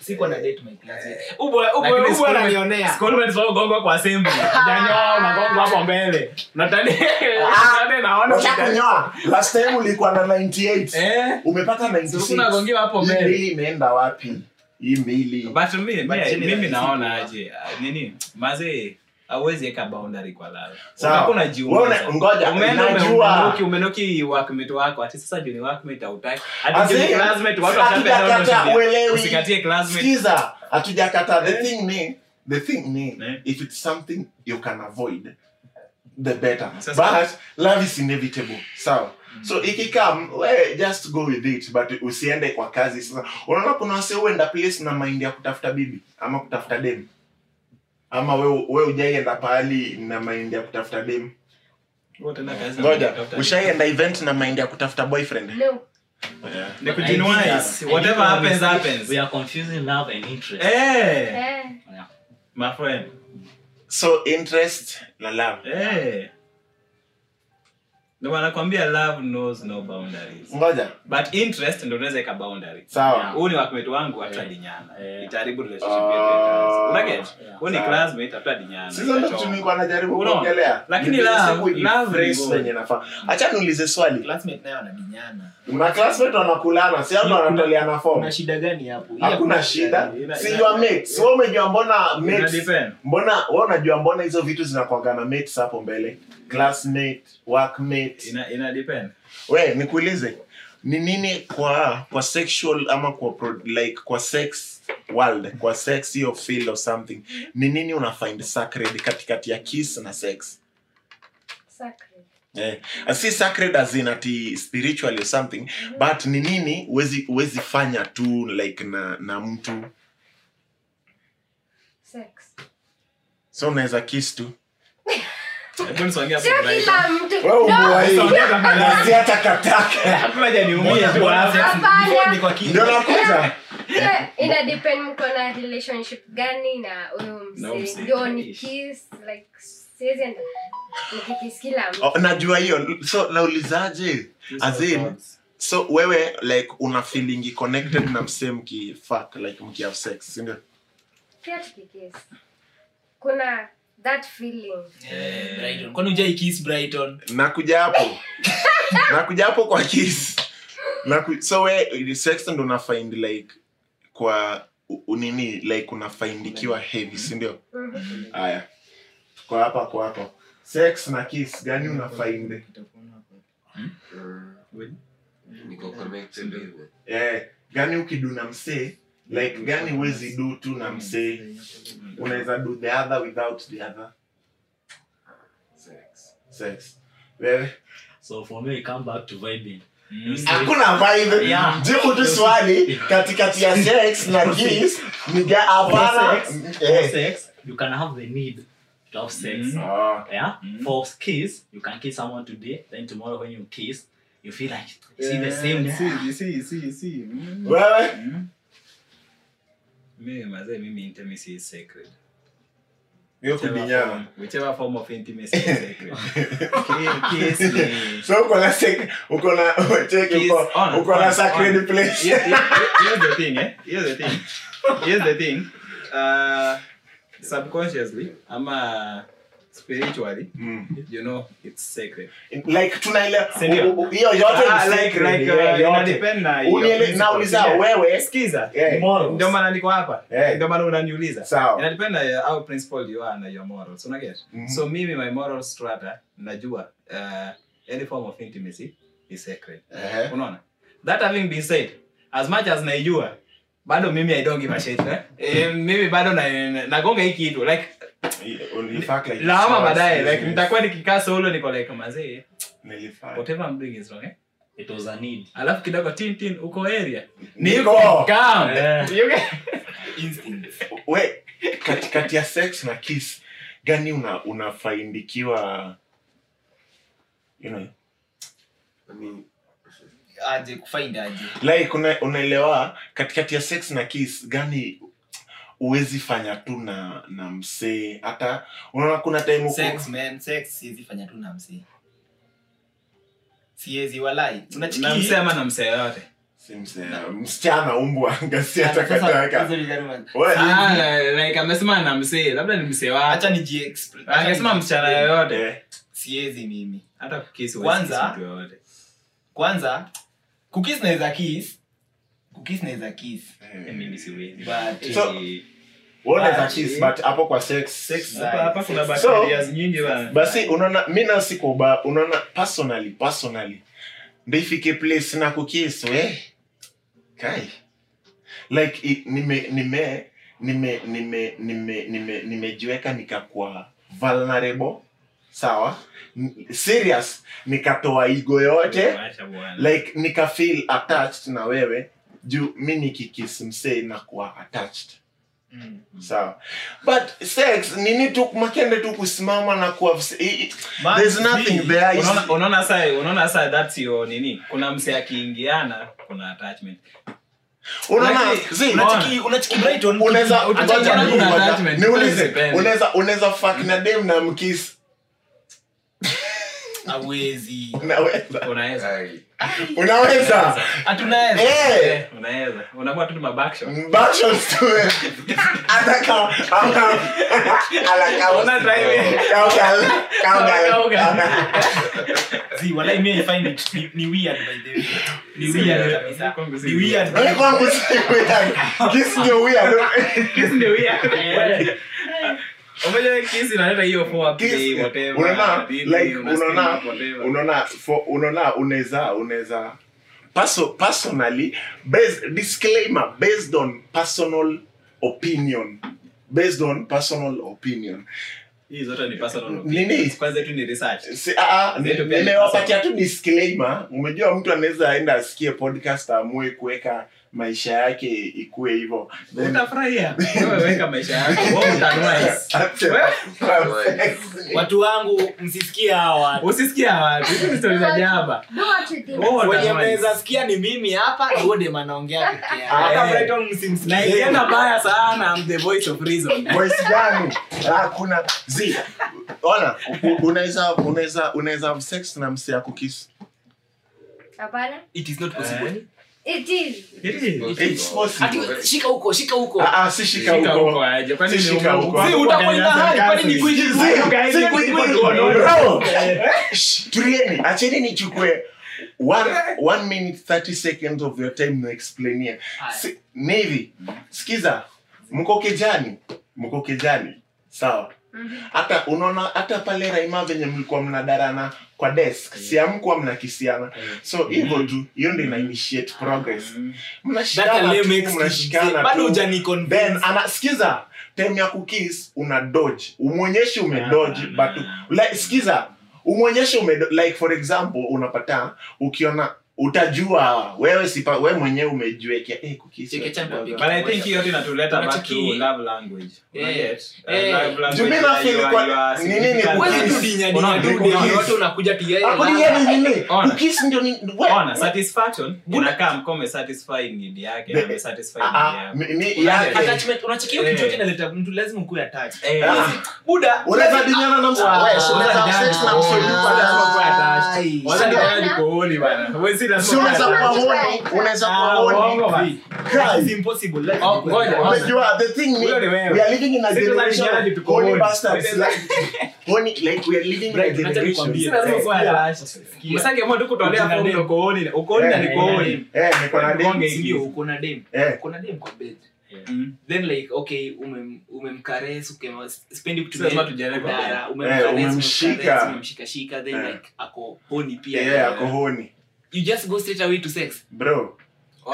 Siko na date my classmate ubo ubo ubo ananionea schoolmates wao gongo kwa assembly. Ndio na gongo hapo mbele. Natani natani naona Ushakunyoa. last time ulikuwa na 98 eh? Umepata 96 kuna gongo hapo mbele. hii imeenda wapi? Hii mbili. But mi, But mi, generally mimi naona aje. Ah, nini? Maze hauwezi weka boundary kwa lala. Sawa. Utakuwa Wewe unajiumiza. una- ngoja, Umeenda ume- najua. umenoki umenoki workmate wako. Ati sasa juu ni workmate hautaki. Ati juu classmate watu washape down hatujakata tabia. uelewi. usikatie classmate. Sikiza, hatujakata. The thing ni the thing ni if it's something you can avoid the better. Sasa- but love is inevitable. Sawa? So ikikam we just go with it but usiende kwa kazi. Sasa unaona kuna wase huenda place na maindi ya kutafuta bibi ama kutafuta dem ama we, we ujaienda pahali na maindi ya kutafuta dem ngoja ushaienda event na maindi ya kutafuta boyfriend No. Ni kujinuize. Whatever happens, happens. We are confusing love and interest. Eh, Eh. my friend. so interest na love Eh. Ndio wanakwambia love knows no boundaries. ngoja But interest ndio unaweza ika boundary. sawa Yeah. Ni wakwetu wangu hatutadinyana. Eh. Itaharibu relationship yetu. Ah. Unaget? Yeah. Huu ni classmate hatutadinyana. Sasa ndo kitu nilikuwa najaribu kuongelea. Lakini love- love race yenye nafaa. Acha niulize swali. classmate nayo anadinyana Ma classmate wanakulana, si hapo wanatoleana form. kuna shida gani hapo Hakuna shida. Si your mates. Wewe umejua mbona mates? Mbona wewe unajua mbona hizo vitu zinakuangana mates hapo mbele? Classmate, workmate. Ina ina depend. We, nikuulize. Ni nini kwa kwa sexual ama kwa pro, like kwa sex world, kwa sex hiyo field or something. Ni nini una find sacred katikati ya kiss na sex? Sacred. Eh, si sacred as in ati spiritual or something but ni nini huwezi fanya tu like na na mtu Sex. so unaweza kiss tu (laughs) Ina depend mko na relationship gani na huyo msee ndio ni kiss like siwezi enda. Oh, najua hiyo. So naulizaje? So wewe like una feelingi connected na msee mkifak like mkihave sex sindio pia tukikiss kuna that feeling. Eh, Brighton. kwani ujai kiss brighton? Nakuja hapo. (laughs) Nakuja hapo kwa kiss. Naku, so we sex ndo una like kwa unini like unafaindikiwa hevi ikiwa heavy si ndio? Mhm. haya kwa hapa kwako sex na kiss gani una hmm? hivyo eh, gani ukiduna msee like gani huwezi do tu na msee unaweza do the other without the other sex sex wewe So for me, we come back to vibing. Mm. hakuna vibe Yeah. jibu tu swali katikati ya sex na (laughs) kiss niga hapana For eh. sex, you can have the need to have sex. Mm. Ah. Yeah. Mm. For kiss, you can kiss someone today, then tomorrow when you kiss, you feel like you see the same. See, you see, see, see. Mm. wewe Mm. Mimi mazee mimi intimacy is sacred. hiyo Whichever form- of intimacy is sacred. (laughs) Kiss ni so uko na sec uko na check uko uko na sacred place Here- here- here's the thing, eh? Here's the thing. Here's the thing. Uh, subconsciously, ama spiritually, Mm. you know, it's sacred. like tunaelewa Sindio? u- u- hiyo yote ni sacred, like, yeah, uh, yote. ina depend na your Uniele- principles, nauliza yeah. wewe Sikiza. eh, Ndio maana niko hapa. Ndio maana unaniuliza. sawa Ina depend na how principled you are na your morals. Una get? Mhm. So mimi my moral strata najua uh, any form of intimacy is sacred. Ehe. Unaona? That having been said, as much as naijua bado mimi I don't give a shit. Eh? Eh, mimi bado na na- nagonga hii kitu like lawama baadaye like nitakuwa nikikaa solo niko like mazee whatever I'm doing is wrong eh? It was a need. Alafu kidogo tin tin uko area. Niko. Calm. yeah. You get instinct we katikati ya sex na kiss gani una unafaindikiwa you know I mean, aje kufind aje like una, unaelewa katikati ya sex na kiss gani uwezi fanya tu na na msee. Hata unaona kuna time sex man sex siwezi fanya tu na msee. Siwezi walai. Na unachiki msee ama na msee yote si msee msichana umbwa ngasi atakataka? Ah, amesema na msee labda ni msee wake acha niji express angesema msichana yoyote. Siwezi mimi. Hata kukisi Kwanza- kwanza kukisi naweza kiss kukis naweza kiss. Eh, mimi siwezi. But- So- Eh, but hapo kwa sex Sex hapa hapa kuna So- nyingi basi unaona mi na siko unaona personally personally ndifike place na kukis we. Kai. Like nime nime nime nime nime nime nimejiweka nikakuwa vulnerable sawa? Serious nikatoa igo yote. Like nika feel attached na wewe juu mi nikikiss msee nakuwa attached. Mm. sawa. But sex nini tu makende tu kusimama na kuwa there's nothing there unaona unaona sasa unaona sasa that's your nini? Kuna mse akiingiana kuna attachment. Unaweza unaweza na dem na mkiss hawezi unaweza unaweza hatunaweza eh Eh, unaweza unakuwa tu mabackshot Bachelors tu eh. hata kama ala kama Una drive. Cowgirl, Cowgirl. Zi, walai mi I find it ni, ni weird by the way. Ni weird kabisa. Ni weird. Wewe kwangu si weird. Kiss ndio weird. Kiss ndio weird. Unaona unaweza unaweza personally based disclaimer based on personal opinion. Based on personal opinion. Nimewapatia tu disclaimer. Umejua mtu anaweza enda asikie podcast amue kuweka maisha yake ikue hivyo Then- Utafurahia. (laughs) Wewe maisha yako. Watu wangu msisikie hawa watu Usisikie za jaba. Wenye mnaweza sikia ni mimi hapa na anaongea yake. Ah, eh. Baya sana, the voice of reason. voice gani ah, kuna zi ona unaweza unaweza unaweza have sex na msi ya kukis Hapana. It is not possible. It is. It is. it's possible. Ati, shika huko shika huko. Ah ah si shika Shika huko. huko aje. Kwani ni shika huko? huko. Si, utakuwa in kwani ni kweli? Zi, Guys, si- quick, quick, Bro, tulieni. Acheni nichukue one, one minute 30 seconds of your time naexplainia si, navy skiza mko sawa hata unaona hata pale raima venye mlikuwa mnadarana kwa desk si siamkuwa mnakisiana. So hivyo tu hiyo ndo ina initiate progress. Mnashikanamnashikanaskiza time ya kukis una dodge. Umwonyeshi umedoji yeah. but like skiza umwonyeshe ume like for example unapata ukiona utajua wewe sipa wewe mwenyewe umejiwekea eh language. Eh, Unaget? Love language Jumi na where feel you are- kwa- you are nini ni significant. kukis? Huwezi tu dinya dinya Unaona, tu kukis. dem yote unakuja tu yeye. Hakuna yeye ni nini Ona. kukis ndio ni we Ona, satisfaction inakaa mko umesatisfy need yake na umesatisfy need yako. mi- mi- Unaget? yake Attachment, unachikia kitu yote inaleta mtu unaweza yuko Ah. honi honi Oh, the thing ni, we are living in a generation of horny bastards. Like, horny, like we are living in a generation. uko na dem. Uko na. Eh, Uko na dem kwa bed. Mm. then like okay umemkares ukema spendi Si lazima tujaribu. Eh, umemshika. umemshikashika then Eh. like ako honi pia yeah, ako horny. You just go straight away to sex Bro,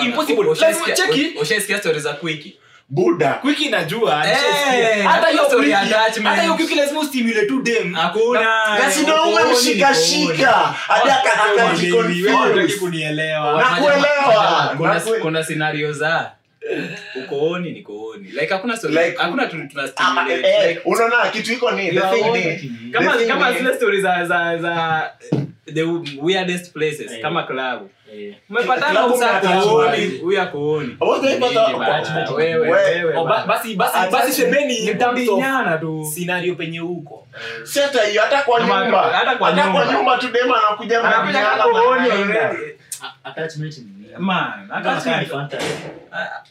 Impossible. Ushaisikia- Lazima cheki. ushaisikia stories za quickie? buda kwiki inajua Eh, hata hiyo story kwiki- attachment. hata hiyo kwiki lazima ustimulate tu dem Hakuna. Na si ndio Uko holi, umemshikashika. niko holi. Hadi aka- Wewe akajiconfuse. kunielewa. Na kuelewa. Kuna- Na kue- kuna scenario za (laughs) uko oni niko like hakuna story Like- hakuna tu tuna Ah, stimulate. eh, like unaona kitu iko ni the thing ni. Kama thing kama zile stories za za za the weirdest places yeah. kama club. Eh, umepatana Club usa una kuoni attachment. huyu bana? Oh, basi Kudinyana tu. scenario penye huko. Si hiyo hata kwa nyumba. hata kwa nyumba. nyumba tu dema anakuja anakuja kooni attachment ni nini? man Kama kama ni attachment fantasy.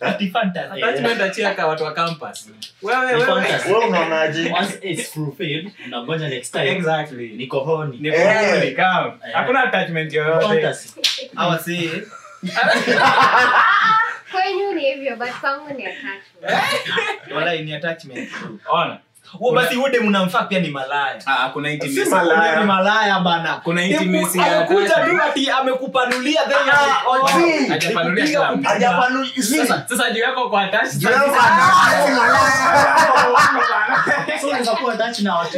Ati fantasy. attachment achia ka watu wa campus wewe Ni wewe fantasy. Wewe unaonaje? Once it's fulfilled, unangoja next time. exactly Niko horny. ni kweli kama hakuna attachment yoyote Fantasy. Hawa si kwenyu ni hivyo but kwangu ni attachment (laughs) wala ni attachment. ona Wo basi wote mnamfaa pia ni malaya. ah malaya. Ni malaya bana. amekuja tu ati amekupanulia. Sasa- juu yako kwa (laughs) na watu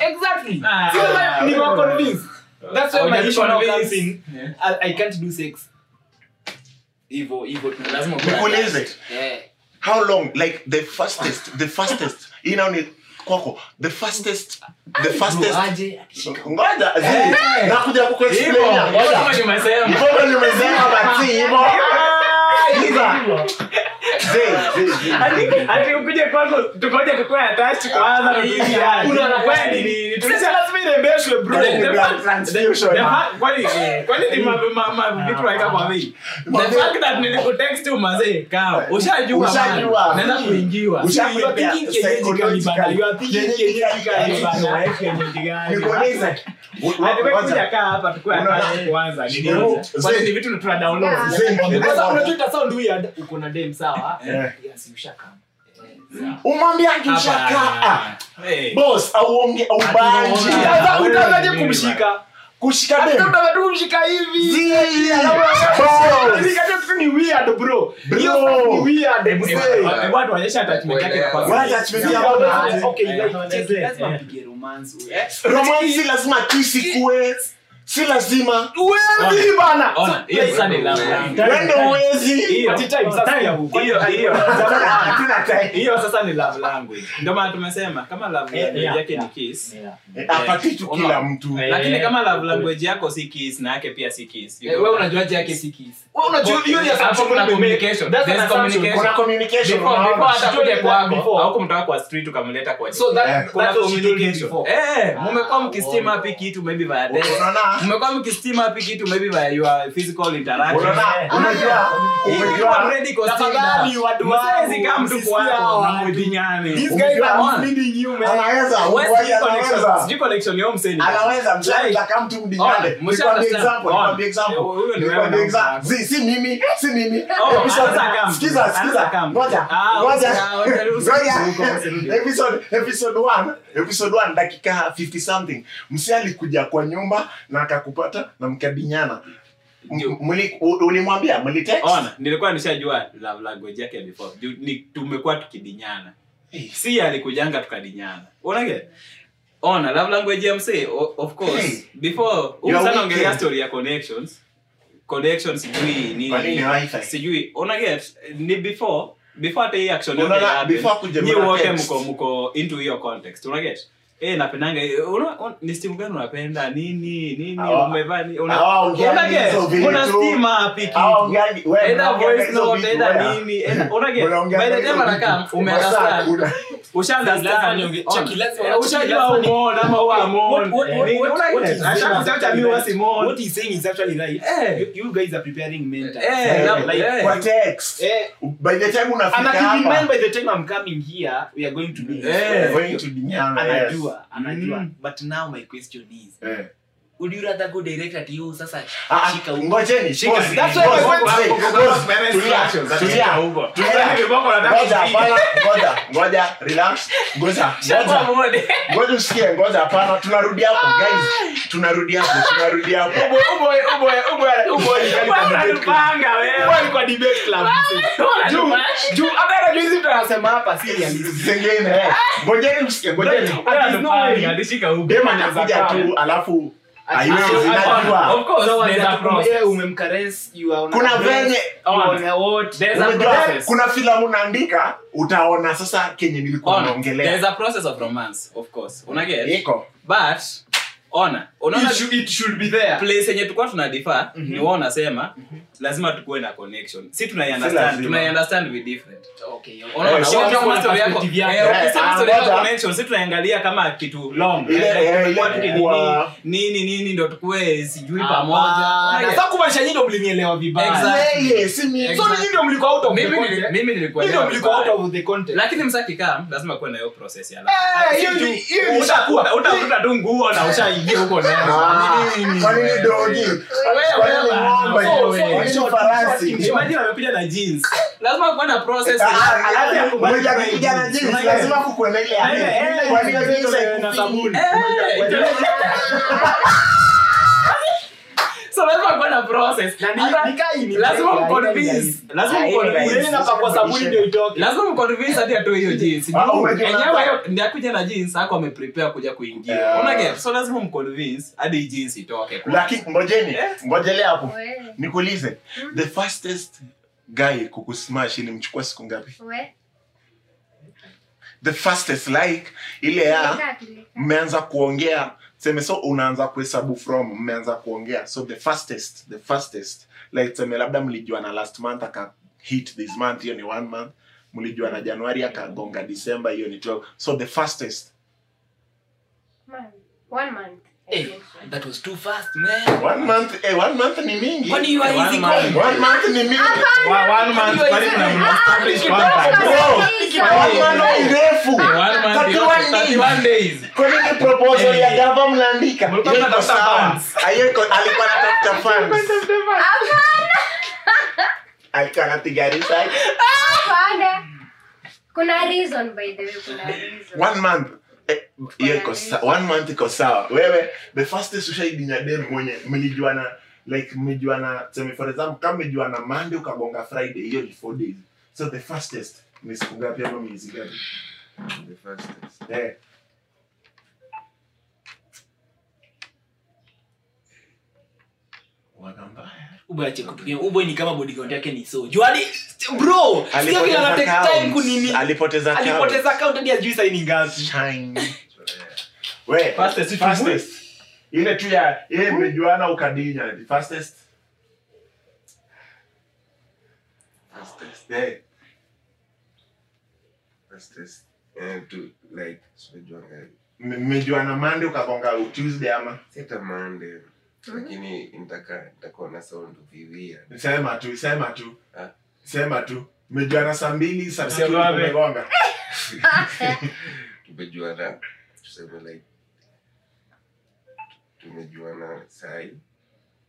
Exactly. Ah. so like ni wa convinced. That's why my issue now comes in. yeah. I, I can't do sex. Hivyo hivyo. Lazima Nikuulize, yeah. how long like the fastest the fastest hii nao ni kwako the fastest the fastest ngoja zi nakuja hivyo ngoja nimesema basi hivyo ukuje kwangu tukoje tukue attached kwanza na tuingiane. Una- Kwani ni- ni- Sasa lazima irembeshwe bro. Ni blood transfusion. The fact- kwani eh, kwani ni ma- ma- ma- vitu waika kwa that nilikutext tu kaa ushajua Ushajua. kuingiwa Usha- You are thinking kienyeji kali bana. You are thinking kienyeji kali bana. Wewe kienyeji gani? Nikuulize. Ati wewe kuja Ngoja. kaa hapa tukue kwanza ni vitu tuna download Yeah. Zi, ngoja. Sasa unajua sound weird. Uko na dem sawa? Eh. Yes, ushaka. Eh, sawa. umwambia akishakaa boss auonge aubanji Utaanza- Utaanza- utaanzaje Nini kumshika? kushika Hata dem utaanza tu kumshika hivi. Boss. boss. Shika tu ni weird bro. Hiyo Bro. ni weird. Watu waonyeshe attachment yake na. What attachment ya bwana? okay, lazima mpige romance. romance lazima kisi kuwe si lazima Uwezi bana. Hiyo sasa ni love language. wende uwezi Hiyo- sasa ya huko. hiyo- hiyo- (laughs) Hatuna time. hiyo sasa ni love language ndio maana tumesema kama love Eh, language yake ni kiss. Eh, apati tu kila mtu Eh, lakini kama love eh, language yako si kiss na yake pia si kiss Eh, wewe unajuaje yake si kiss? Wewe unajua hiyo ni assumption kuna communication. That's There's an assumption. communication. kuna communication Before- hata kuja kwako au kumtoka kwa street ukamleta kwa So that- Eh. kuna communication eh mmekuwa mkisema hapi kitu maybe text Unaona? (laughs) mmekuwa mkistim hapi kitu maybe by your physical interaction. Unajua? Umejua? people already Tafadhali, watu down. kama mtu msisikie na watu. mdinyane. These guys are you, man. anaweza Wewe ngoja, sijui connection- anaweza sijui connection ya mseni. anaweza mshaka kama mtu Ona, mdinyane msha nikwambie understand. example Ona. example huyo ni wewe example si si mimi si mimi Episode- anaweza kama. sikiza sikiza ngoja Ah, ngoja usi- ah, wacha (laughs) ruhusu ngoja episode episode 1 episode 1 dakika 50 something msi alikuja kwa nyumba na akakupata na mkadinyana M- mli- u- ulimwambia nilikuwa nishajua love language yake before Ju- ni tumekuwa tukidinyana si alikujanga tukadinyana unage ona love language ya msee of course. Hey. before You huyu are sana ongelea story ya connections. Connections sijui nini nini sijui unaget ni before before hata hii action yote before kuja wote mko mko into hiyo context. Unaget Eh, napendanga. Eh, ni stimu gani unapenda? Nini? Nini? Umevaa una- Either unaongea voice note, vitu, nini, either- By the time anakaa, ume Masaa understand. hakuna. Usha Lazima understand. nionge- Ona. cheki, lazima- Eh, ushajua lazima- umeona ama actually mi Eh, by the time unafika and keep in mind by the time I'm coming here, we are going to this. Eh. we're going to dinyana, yes. Anajua, anajua. Mm. But now my question is, Eh. would you rather go direct at you sasa Ah, shika huko? ngojeni Shika. pause, That's what I want to- pause, tulia, tulia, tulia. Ngoja, hapana, ngoja, ngoja, relax, ngoja, ngoja. ngoja usikie ngoja hapana tunarudi hapo guys. Tunarudi hapo tunarudi hapo Zingine eh. ngojeni msikie ngojeni. Alishika huko. dema anakuja tu alafu haiwezi Of najua course, So, there's a that process. umemcaress, you are on kuna venye base, you are on. a what? There's a unajua, process. kuna filamu naandika utaona. Sasa kenye nilikuwa naongelea ona unaona It should- it should be there. place yenye tulikuwa tuna differ ni wao unasema lazima tukuwe na connection si tunai Si understand lazima. tunai understand we different Okay, unaona Eh, kama eh Eh, tunaangalia kama kitu long nini nini ndo tukue sijui pamoja kumaanisha nyinyi ndio mlinielewa vibaya. Exactly. Yeye, si mimi. So nyinyi ndio mlikuwa out of the mimi nili- context. mimi nilikuwa Nyinyi ndio elewa mlikuwa out vibaya. of the context. lakini msakikam lazima kuwe na hiyo process ya utakuta tu nguo na ushaingia huko ndani. Ah, na jeans. Lazima kuwe na process. Lazima kukuwe na ile so lazima kuwa na process lazima mconvince lazima mconvince Wewe napakwa sabuni ndio itoke. lazima mconvince hadi atoe hiyo jeans. Ah, enyewe unataka- akuja na jeans hako ameprepare kuja kuingia. Unaget so lazima mconvince hadi jeans itoke. Lakini ngojeni ngojelea hapo. Nikuulize the fastest guy kukusmash ilimchukua siku ngapi? We. the fastest like ile ya mmeanza kuongea seme so unaanza kuhesabu from mmeanza kuongea. So the fastest the fastest. Like seme labda mlijua na last month aka hit this month hiyo ni one month. Mlijua na januari akagonga december hiyo ni 12 so the fastest. One month. I Eh, that was too fast, man. one month eh, one month ni mingi. Kwani you are One easy month. one month ni mingi. One month kwani mna establish Bro, one month? ni refu. one month 31 31 days. Kwa nini proposal ya gava mnaandika? Mlikuwa mnatafuta funds. Hiyo alikuwa anatafuta funds. alikuwa anapiga research. Hapana. kuna reason by the way kuna reason. One month. eh, hiyo iko sawa one month iko sawa. Wewe the fastest ushaidinya dem mwenye mlijuana like mmejuana tuseme for example kama mmejuana monday ukagonga friday hiyo ni four days. So the fastest ni siku ngapi ama miezi ngapi? The fastest. eh. Waga Ache. Uboy ni kama bodyguard yake ni so. Juani bro, sio kila take time kunini. alipoteza count. Alipoteza account hadi ajui sasa ni ngapi. We, Fastest, fastest. ile tu ya ile mmejuana ukadinya the fastest Fastest. eh Fastest. Eh, to, like, sijua mmejuana mande ukagonga tuesday ama Monday, lakini nitaka nitakuwa na sound viwia sema tu sema tu. Ah. sema tu. Mmejuana saa mbili saa tatu Sema (laughs) tumejuana tuseme like tumejuana sai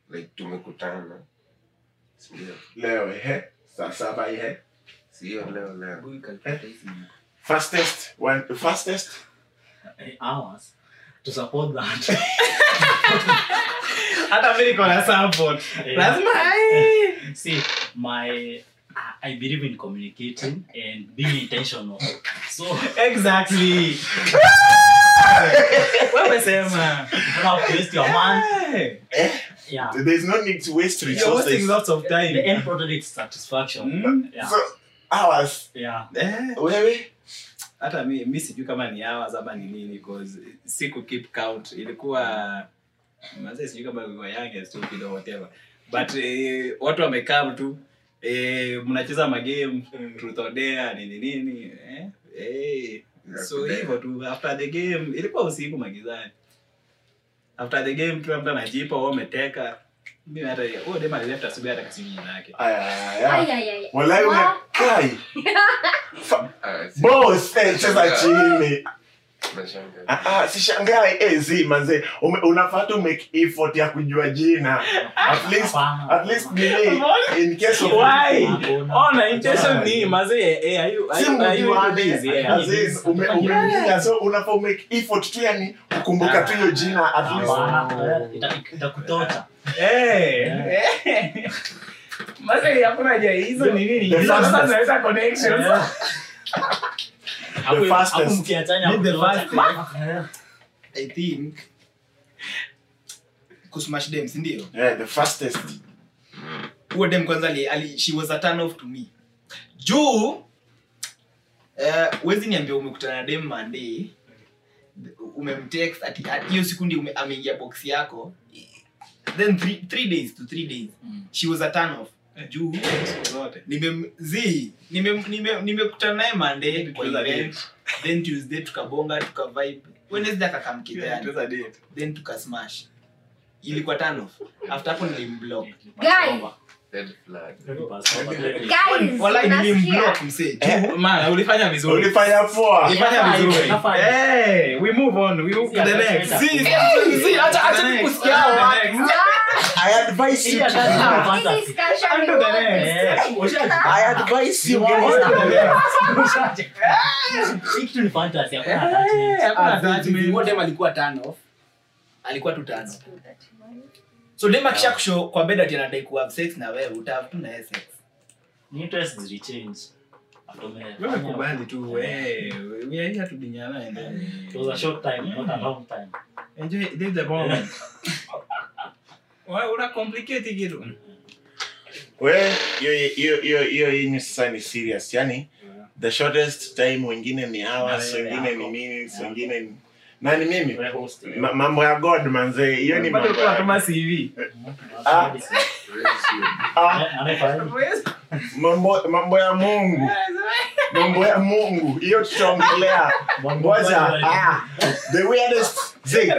like tumekutana sindio leo ehe saa saba ehe. Sio leo leo. Uboy fastest one fastest? Eh, hours to support that. hata mimi niko na support Eh, lazima See, my I- I believe in communicating and being intentional. So exactly wewe sema you don't have to waste your month. Eh, Yeah. there's no need to waste resources. you're wasting resources lots of time. The end product is satisfaction. Mm. Yeah. so hours Yeah. Eh, wewe hata mi, mi sijui kama ni hours ama ni nini cause si ku keep count. Ilikuwa mazee sijui kama we were young and stupid or whatever. But eh, watu wamekam tu eh, mnacheza magame truth or dare nini nini eh, eh, so hivyo tu after the game ilikuwa usiku magizani. After the game tu mtu anajipa wao umeteka mimi hata huyo dema alileft asubuhi hata kasi jina yake. Wow. umekai. (laughs) Boss eh cheza chini sishangae eh, zi manze Ume- unafaa tu make effort ya kujua jina at least at least nini (laughs) in case of Why? Ona intention ni eh are you are you yeah. ume- so unafaa make effort tu yani kukumbuka tu hiyo jina at least itakutota. Eh. eh. Hakuna haja hizo ni nini? Hizo sasa zinaweza connections. (laughs) Fastest. the fastest. i think kusmash dem sindio yeah, the fastest. Huo dem kwanza ali, ali, she was a turn off to me. Juu eh, wezi niambia umekutana na dem monday. Umemtext ati hiyo siku ndi ameingia box yako. Then three, three days to three days. She was a turn off juu. Nimekutana naye mande kwa event then tuesday tukabonga tukavibe. Wednesday akakamkidhani Tuweza then tukasmash. Ilikuwa tano after hapo nilimblock Guy, Eh, ulifanya vizuri. ulifanya poa Ulifanya Nafanya, vizuri. nafanya. Hey, we move on. We move to the next. Si, See, si, si, acha- acha The next. kusikia On to hawa. the next. i advise you Hii to hata do sio that. fantasy. Hii discussion On ni to the what next. is- Eh, ushaji- i advise you You guys want to to do the that. Hii kitu ni fantasy, hakuna Eh, attachment. hakuna Ah, zi- zi- attachment. huo dem alikuwa turn tu so dem akisha kusho kwa bed ati anadai ku have sex na wewe utahave tu na yeye sex Ni interest zilichange. Wewe kubali tu, we are here to dinyana and then- It was a short time, not a long time. Enjoy, live the moment. (laughs) Wa- una complicate kitu. we hiyo hiyo hiyo hiyo yenyu sasa ni serious yani the shortest time wengine ni hours wengine ni minutes wengine ni nani mimi? Ma- mambo ya god manze hiyo ni mambo ya. Ah. Ah, Eh, mambo mambo ya mungu. Mambo ya mungu. Hiyo tutaongelea. Ngoja. ah, the weirdest thing.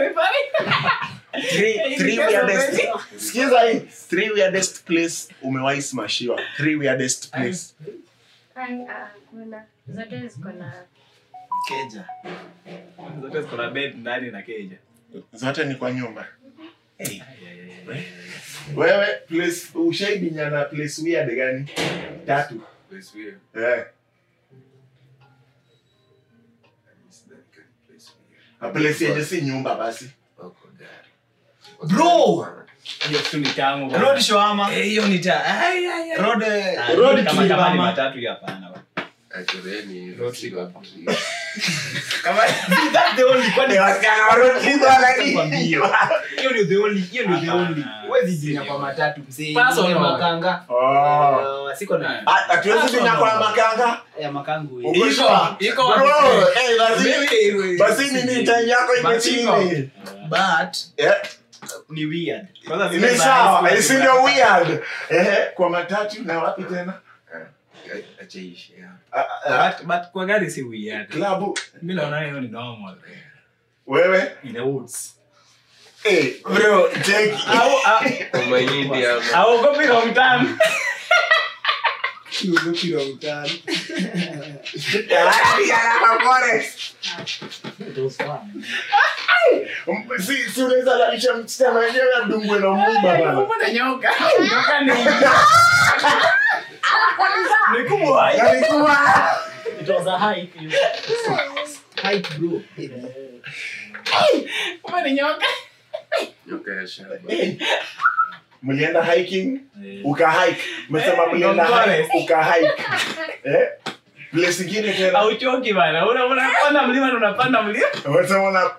Three three weirdest. Sikiza hii. Three weirdest place umewahi smashiwa. Three weirdest place. Ai, ah, kuna zote ziko na keja Zote ziko na bed ndani na keja. zote ni kwa nyumba hey. wewe place ushaidinyana place weird gani tatu Place weird. eh na place yenye si nyumba basi Bro! Hiyo tu ni tamu road shawama Eh, hiyo ni ta- ai, ai, ai. road eh, road Kama- kama ni matatu hapana. (laughs) Kwa matatu msee? Personal. Ni makanga? Oh. Uh, siko na Ah, hatuwezi dinya kwa makanga. Ya makangu wapi? Bro, eh, basi Wewe, time yako iko chini. but Eh, ni weird. Kwanza ni sawa. high eh, weird? Eh kwa matatu na wapi tena Ah, acha iishi hapo. Ah, ah, But- but kwa gari si weird. klabu Mi naona hiyo ni normal. wewe In the woods. eh bro take Au- au- Kwa mahindi (laughs) It was fun. si si unaweza lalisha msichana wenyewe adungwe na mumba bana Mumba na nyoka? Nyoka ni- ni kubwa. Ni kubwa. It was a hike. Hike bro. Mumba ni nyoka? Nyoka ya shamba. Mlienda hiking Eh, uka hike. Umesema Eh, mlienda Long hike uka hike. (laughs) Eh? Place ingine tena. Hauchoki bana. Una- unapanda mlima na unapanda mlima. umesema una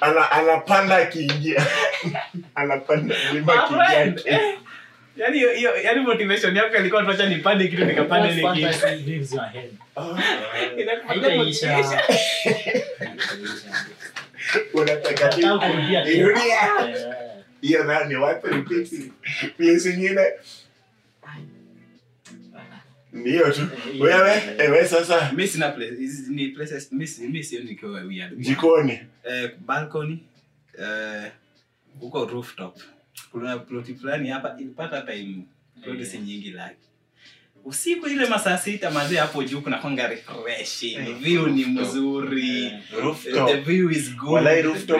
ana anapanda akiingia (laughs) anapanda mlima kiingia. Eh, Yaani hiyo- yaani motivation yako ilikuwa tuacha nipande kitu nikapande ile kitu. lives your head? (laughs) Ah, Inakupatia unataka Nataka kurudia hiyo nani wapi repeat place ingine ni hiyo tu. Wewe ewe sasa. Mi sina place- ni places- mi si- mi sioni weird. jikoni. Eh, balcony eh, huko rooftop. Kuna ploti fulani hapa ilipata time ploti si nyingi like usiku ile masaa sita mazee hapo juu kuna kwanga refreshing view ni mzuri. Rooftop. the view is good. Walai rooftop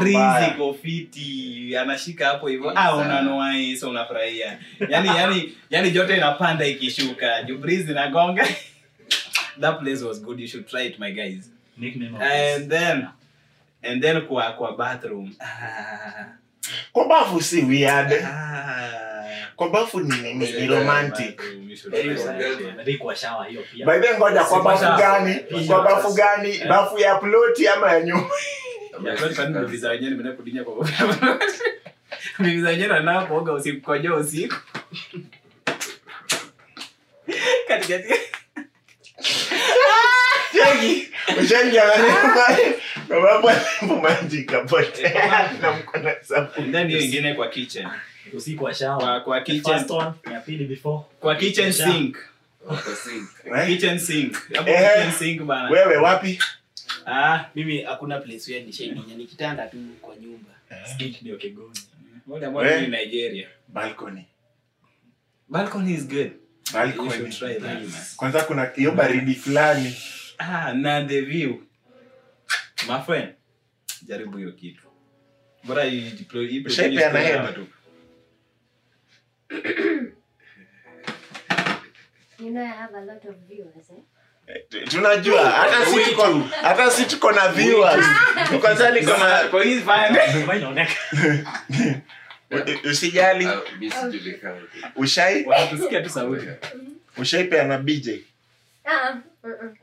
breeze. iko fiti anashika hapo hivyo. Ah so unafurahia. Yani yani yani joto inapanda ikishuka. Juu breeze inagonga. (laughs) That place was good. You should try it my guys. Nickname and then and then kwa kwa bathroom. Ah, kwa bafu si weird. Ah. Kwa bafu ni, ni, ni, romantic. by ngoja kwa bafu gani? Kwa bafu gani? Bafu ya ploti ama ya kwani bibi za wenyewe usiku. (laughs) Katikati. Na hiyo ingine kwa kitchen. Usiku wa shower. Kwa kwa kitchen First one, ya pili before. kwa kitchen sink. (laughs) Wako. Eh? Kitchen sink. Hapo Eh. kitchen sink bana. wewe wapi Ah, mimi hakuna place where ni kitanda tu kwa nyumba Skit ndio kigoni. moja moja Eh. ni Nigeria. balcony Balcony is good. Balcony should try that. man. kwanza kuna hiyo baridi fulani Ah, na the view. My friend. Jaribu hiyo kitu. Bora hii deploy hii tu. You know I have a lot of viewers, eh? tunajua hata si tuko hata si tuko na viewers. Kwanza niko na Kwa usijali. Sijulikani. ushai? Wanatusikia na bj Ah,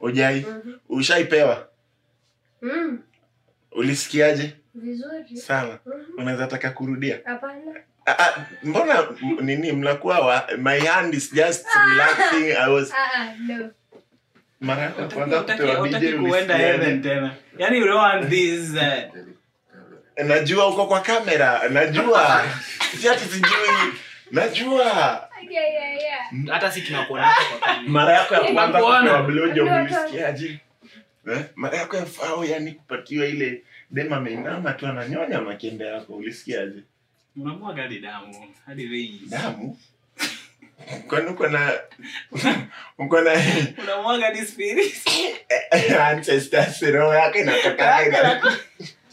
ujai? Mhm. ushaipewa Mm, ulisikiaje? Vizuri. sana Mhm. unaweza taka kurudia? Hapana. Ah, ah, mbona nini? Mnakuwa wa, my hand is just relaxing. I was Ah, ah, no. mara kwanza kutoa DJ kuenda heaven tena. yani you don't want this uh, najua uko kwa kamera najua. (laughs) Siati sijui. Najua. Yeah, yeah, yeah. hata si tunakuona mara yako ya kwanza kwa blojo mlisikiaje eh? mara yako ya fao yani kupatiwa ile dema ameinama tu ananyonya makende yako ulisikiaje unamwaga hadi damu hadi veins. damu kwani uko na uko na Unamwaga hadi spirit. ancestors roho yake inatoka ina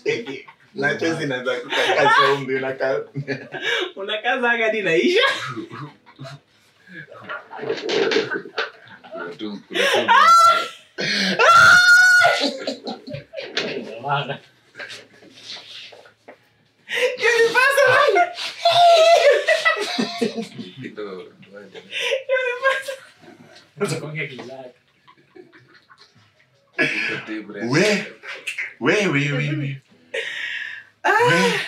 Cheki. nacho zinaweza kukaka sombi unaka Unakaza hadi naisha. Kuna tu- kuna tu- Maana. Ito, tuende. Utakuongea kilaka. Ito table. we we we we we we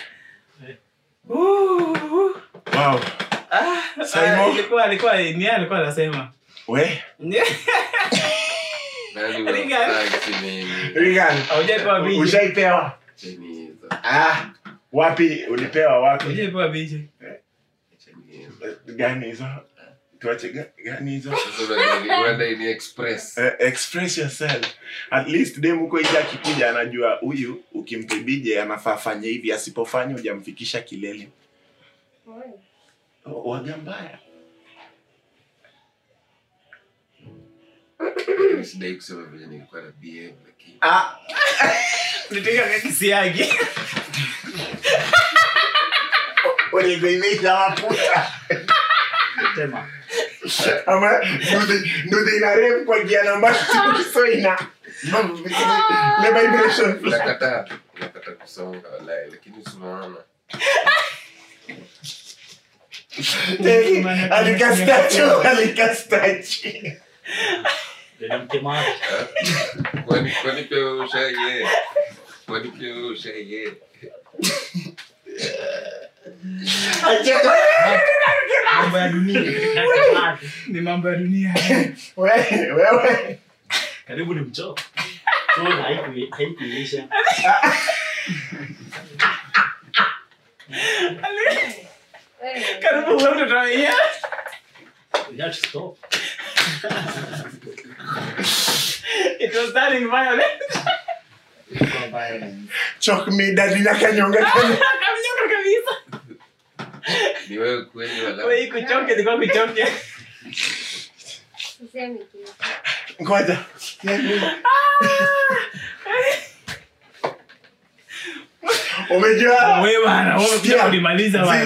Ooh. wow Ah, Simon. ah, ilikuwa alikuwa ni yeye alikuwa anasema. we Nani wa Ringan. flags nini? Regan Haujapewa biji. ushaipewa Cheni hizo. ah wapi? Ulipewa wapi? Ulipewa biji. Gani hizo? Tuache gani hizo? Ni express. Eh, express yourself. At least dem huko ija akikuja anajua huyu ukimpibije anafaa fanye hivi asipofanya hujamfikisha kilele. Waga mbaya Sidai kusema vile nilikuwa na ba lakini ah. (laughs) Nitaka kaka kisiagi. ulikuimisha (laughs) mafuta. Tema. ama nduthi nduthi kwa gia namba so ina. The vibration nakata nakata kusonga walai lakini tunaona Teki, alikastachu (laughs) alikastachu Ndio mtemaji. kwani kwani pia wewe ushaye kwani pia wewe ushaye acheka Mambo ya dunia. Mtemaji. Ni mambo ya dunia. wewe wewe Karibu ni mchoo. So haiku haikuisha. Eh, Karibu wewe mtoto wa yeye. We have to stop. It was turning violent. Kwa violence. chok me daddy na kanyonga kanyonga (laughs) Kamnyoka kabisa. ni wewe kweli wala Wewe ikuchoke, ilikuwa kuchoke. Sisemi kitu. ngoja umejua Wewe bana, wewe Sikia. pia ulimaliza bana.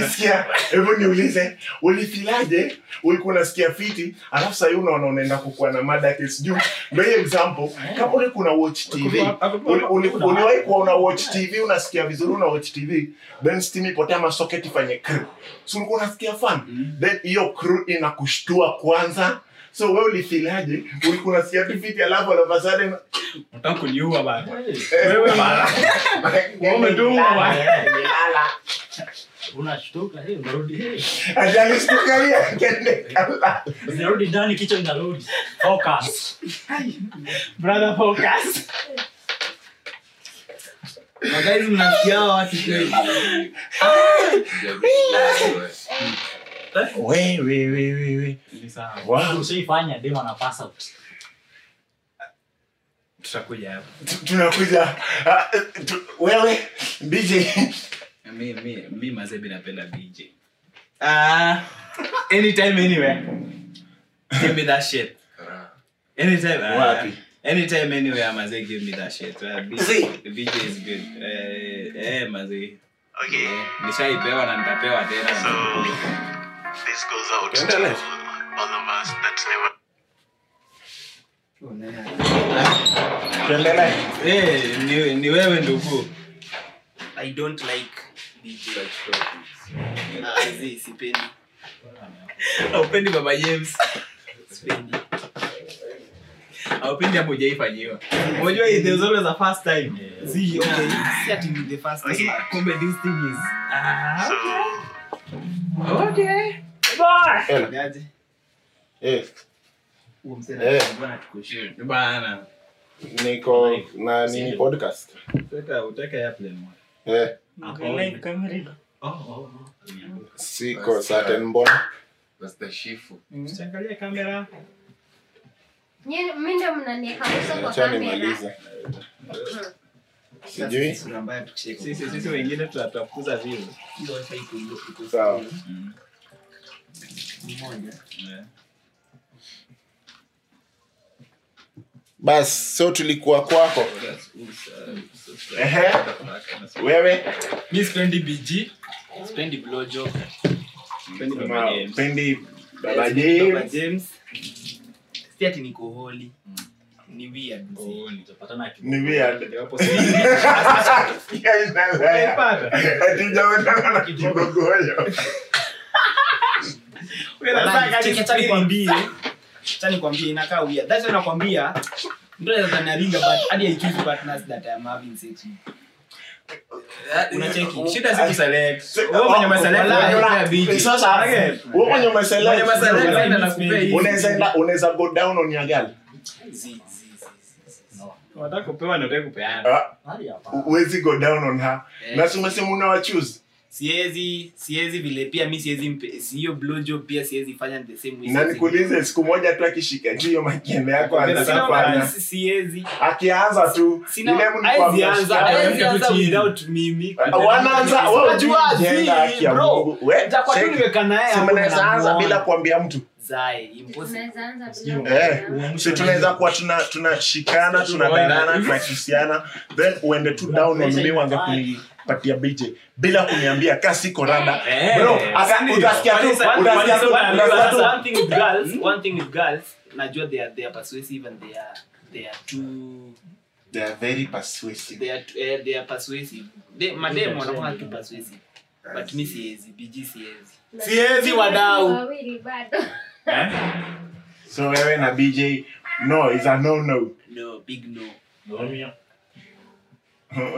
Sikia, hebu niulize ulifilaje? Ulikuwa unasikia fiti alafu sahii unaona unaenda kukuwa na mada case. Juu ndo hii example kama uli kuna watch tv uli- uli- uliwahi kuwa una watch tv unasikia vizuri una watch tv then steam ipotea ama socket ifanye kr si ulikuwa unasikia fan then hiyo kr inakushtua kwanza so we ulifilaje ulikuwa unasikia tu fiti alafu all of a Unataka kuniua bana. wewe bana Umetumwa bana. unashtuka hey, unarudi hey. ajalishtukalia kende kala unarudi ndani kichwa inarudi focus Brother focus. magari mnasikia watu kweli. We we we we we Ni sawa. wow ushaifanya dem ana pass out Tutakuja hapo. Tunakuja wewe bj mi mi mazebi napenda BJ. Ah, anytime anywhere. Give me that shit. Anytime. ah, Wapi? Anytime anywhere mazee give me that shit. Uh, BJ, BJ is good. Eh eh mazee. Okay. Nishaipewa na nitapewa tena. This goes out to all of us that never tuendelee Eh, ni, ni wewe ndugu. I don't like. Ah, sipendi. Haupendi Baba James. Sipendi. aupendi hapo jaifanyiwa Unajua there's always a first time. Zi, okay. Si ati the first time. Kumbe this thing is ah, okay. Ela. Bye. Eh, Eh. Bana. niko na nini podcast Utaka utaka airplane moja. eh, oh, oh, oh. siko certain mbona Master Shifu. Usiangalie kamera. Nyinyi- mimi ndio mnaniweka kwa acha kamera. nimalize sijui. Sisi wengine views. sawa Yeah. so tulikuwa kwako Ehe. wewe Mi BG. Baba James. James. Niko. Ni weird. Oh, nitapatana ni weird. hatujaonana (laughs) na kibogoyo (laughs) inakaa. That's nakwambia but hadi partners that having sex with. Unaweza go down on ya girl Unataka kupewa na unataka kupeana. Ah, hapa. huwezi go down on her. Eh. na si umesema unawa choose siwezi siwezi vile. Pia mi siwezi hiyo blowjob pia siwezi fanya the same way. Na nikuulize siku moja tu akishika juu hiyo makende yako siwezi akianza tu ile mtu kwa without mimi. wanaanza bro, tu anza bila kuambia mtu Zae, impossible. Unaweza anza bila Eh, tunaweza kuwa tunashikana tunadanana tunakisiana then uende tu down on me uanze kunipatia bj bila kuniambia kasi siko rada bro aka- sindio? utasikia tu One- one- utasikia one- tu one- utasikia tu one- one thing with girls, one thing with girls, najua they are- they are persuasive and they are- they are too- they are very persuasive they are too- they are persuasive. They- mademu wanakuwa tu persuasive. But mi siwezi, BG siwezi. Siwezi wadau. Wawili so wewe na bj no is a no no No, big no. Romeo.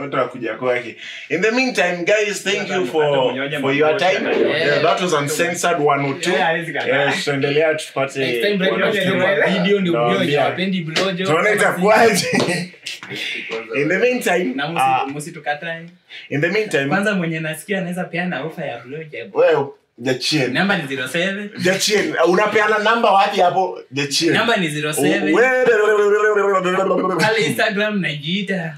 utakuja kwake in the meantime guys thank you for for your time Yeah. that was uncensored 102 Yeah, hawezi kataa. tuendelea tupate ndio video ndio Naambia. mmoja hapendi blowjob. tuone itakuwaje in the meantime Na musi- musitukatae. in the meantime Kwanza mwenye nasikia anaweza peana ofa ya blojo wewe jachien Namba ni 07. jachien unapeana namba wapi hapo? Jachien Namba ni 07. Wewe- Pale Instagram najiita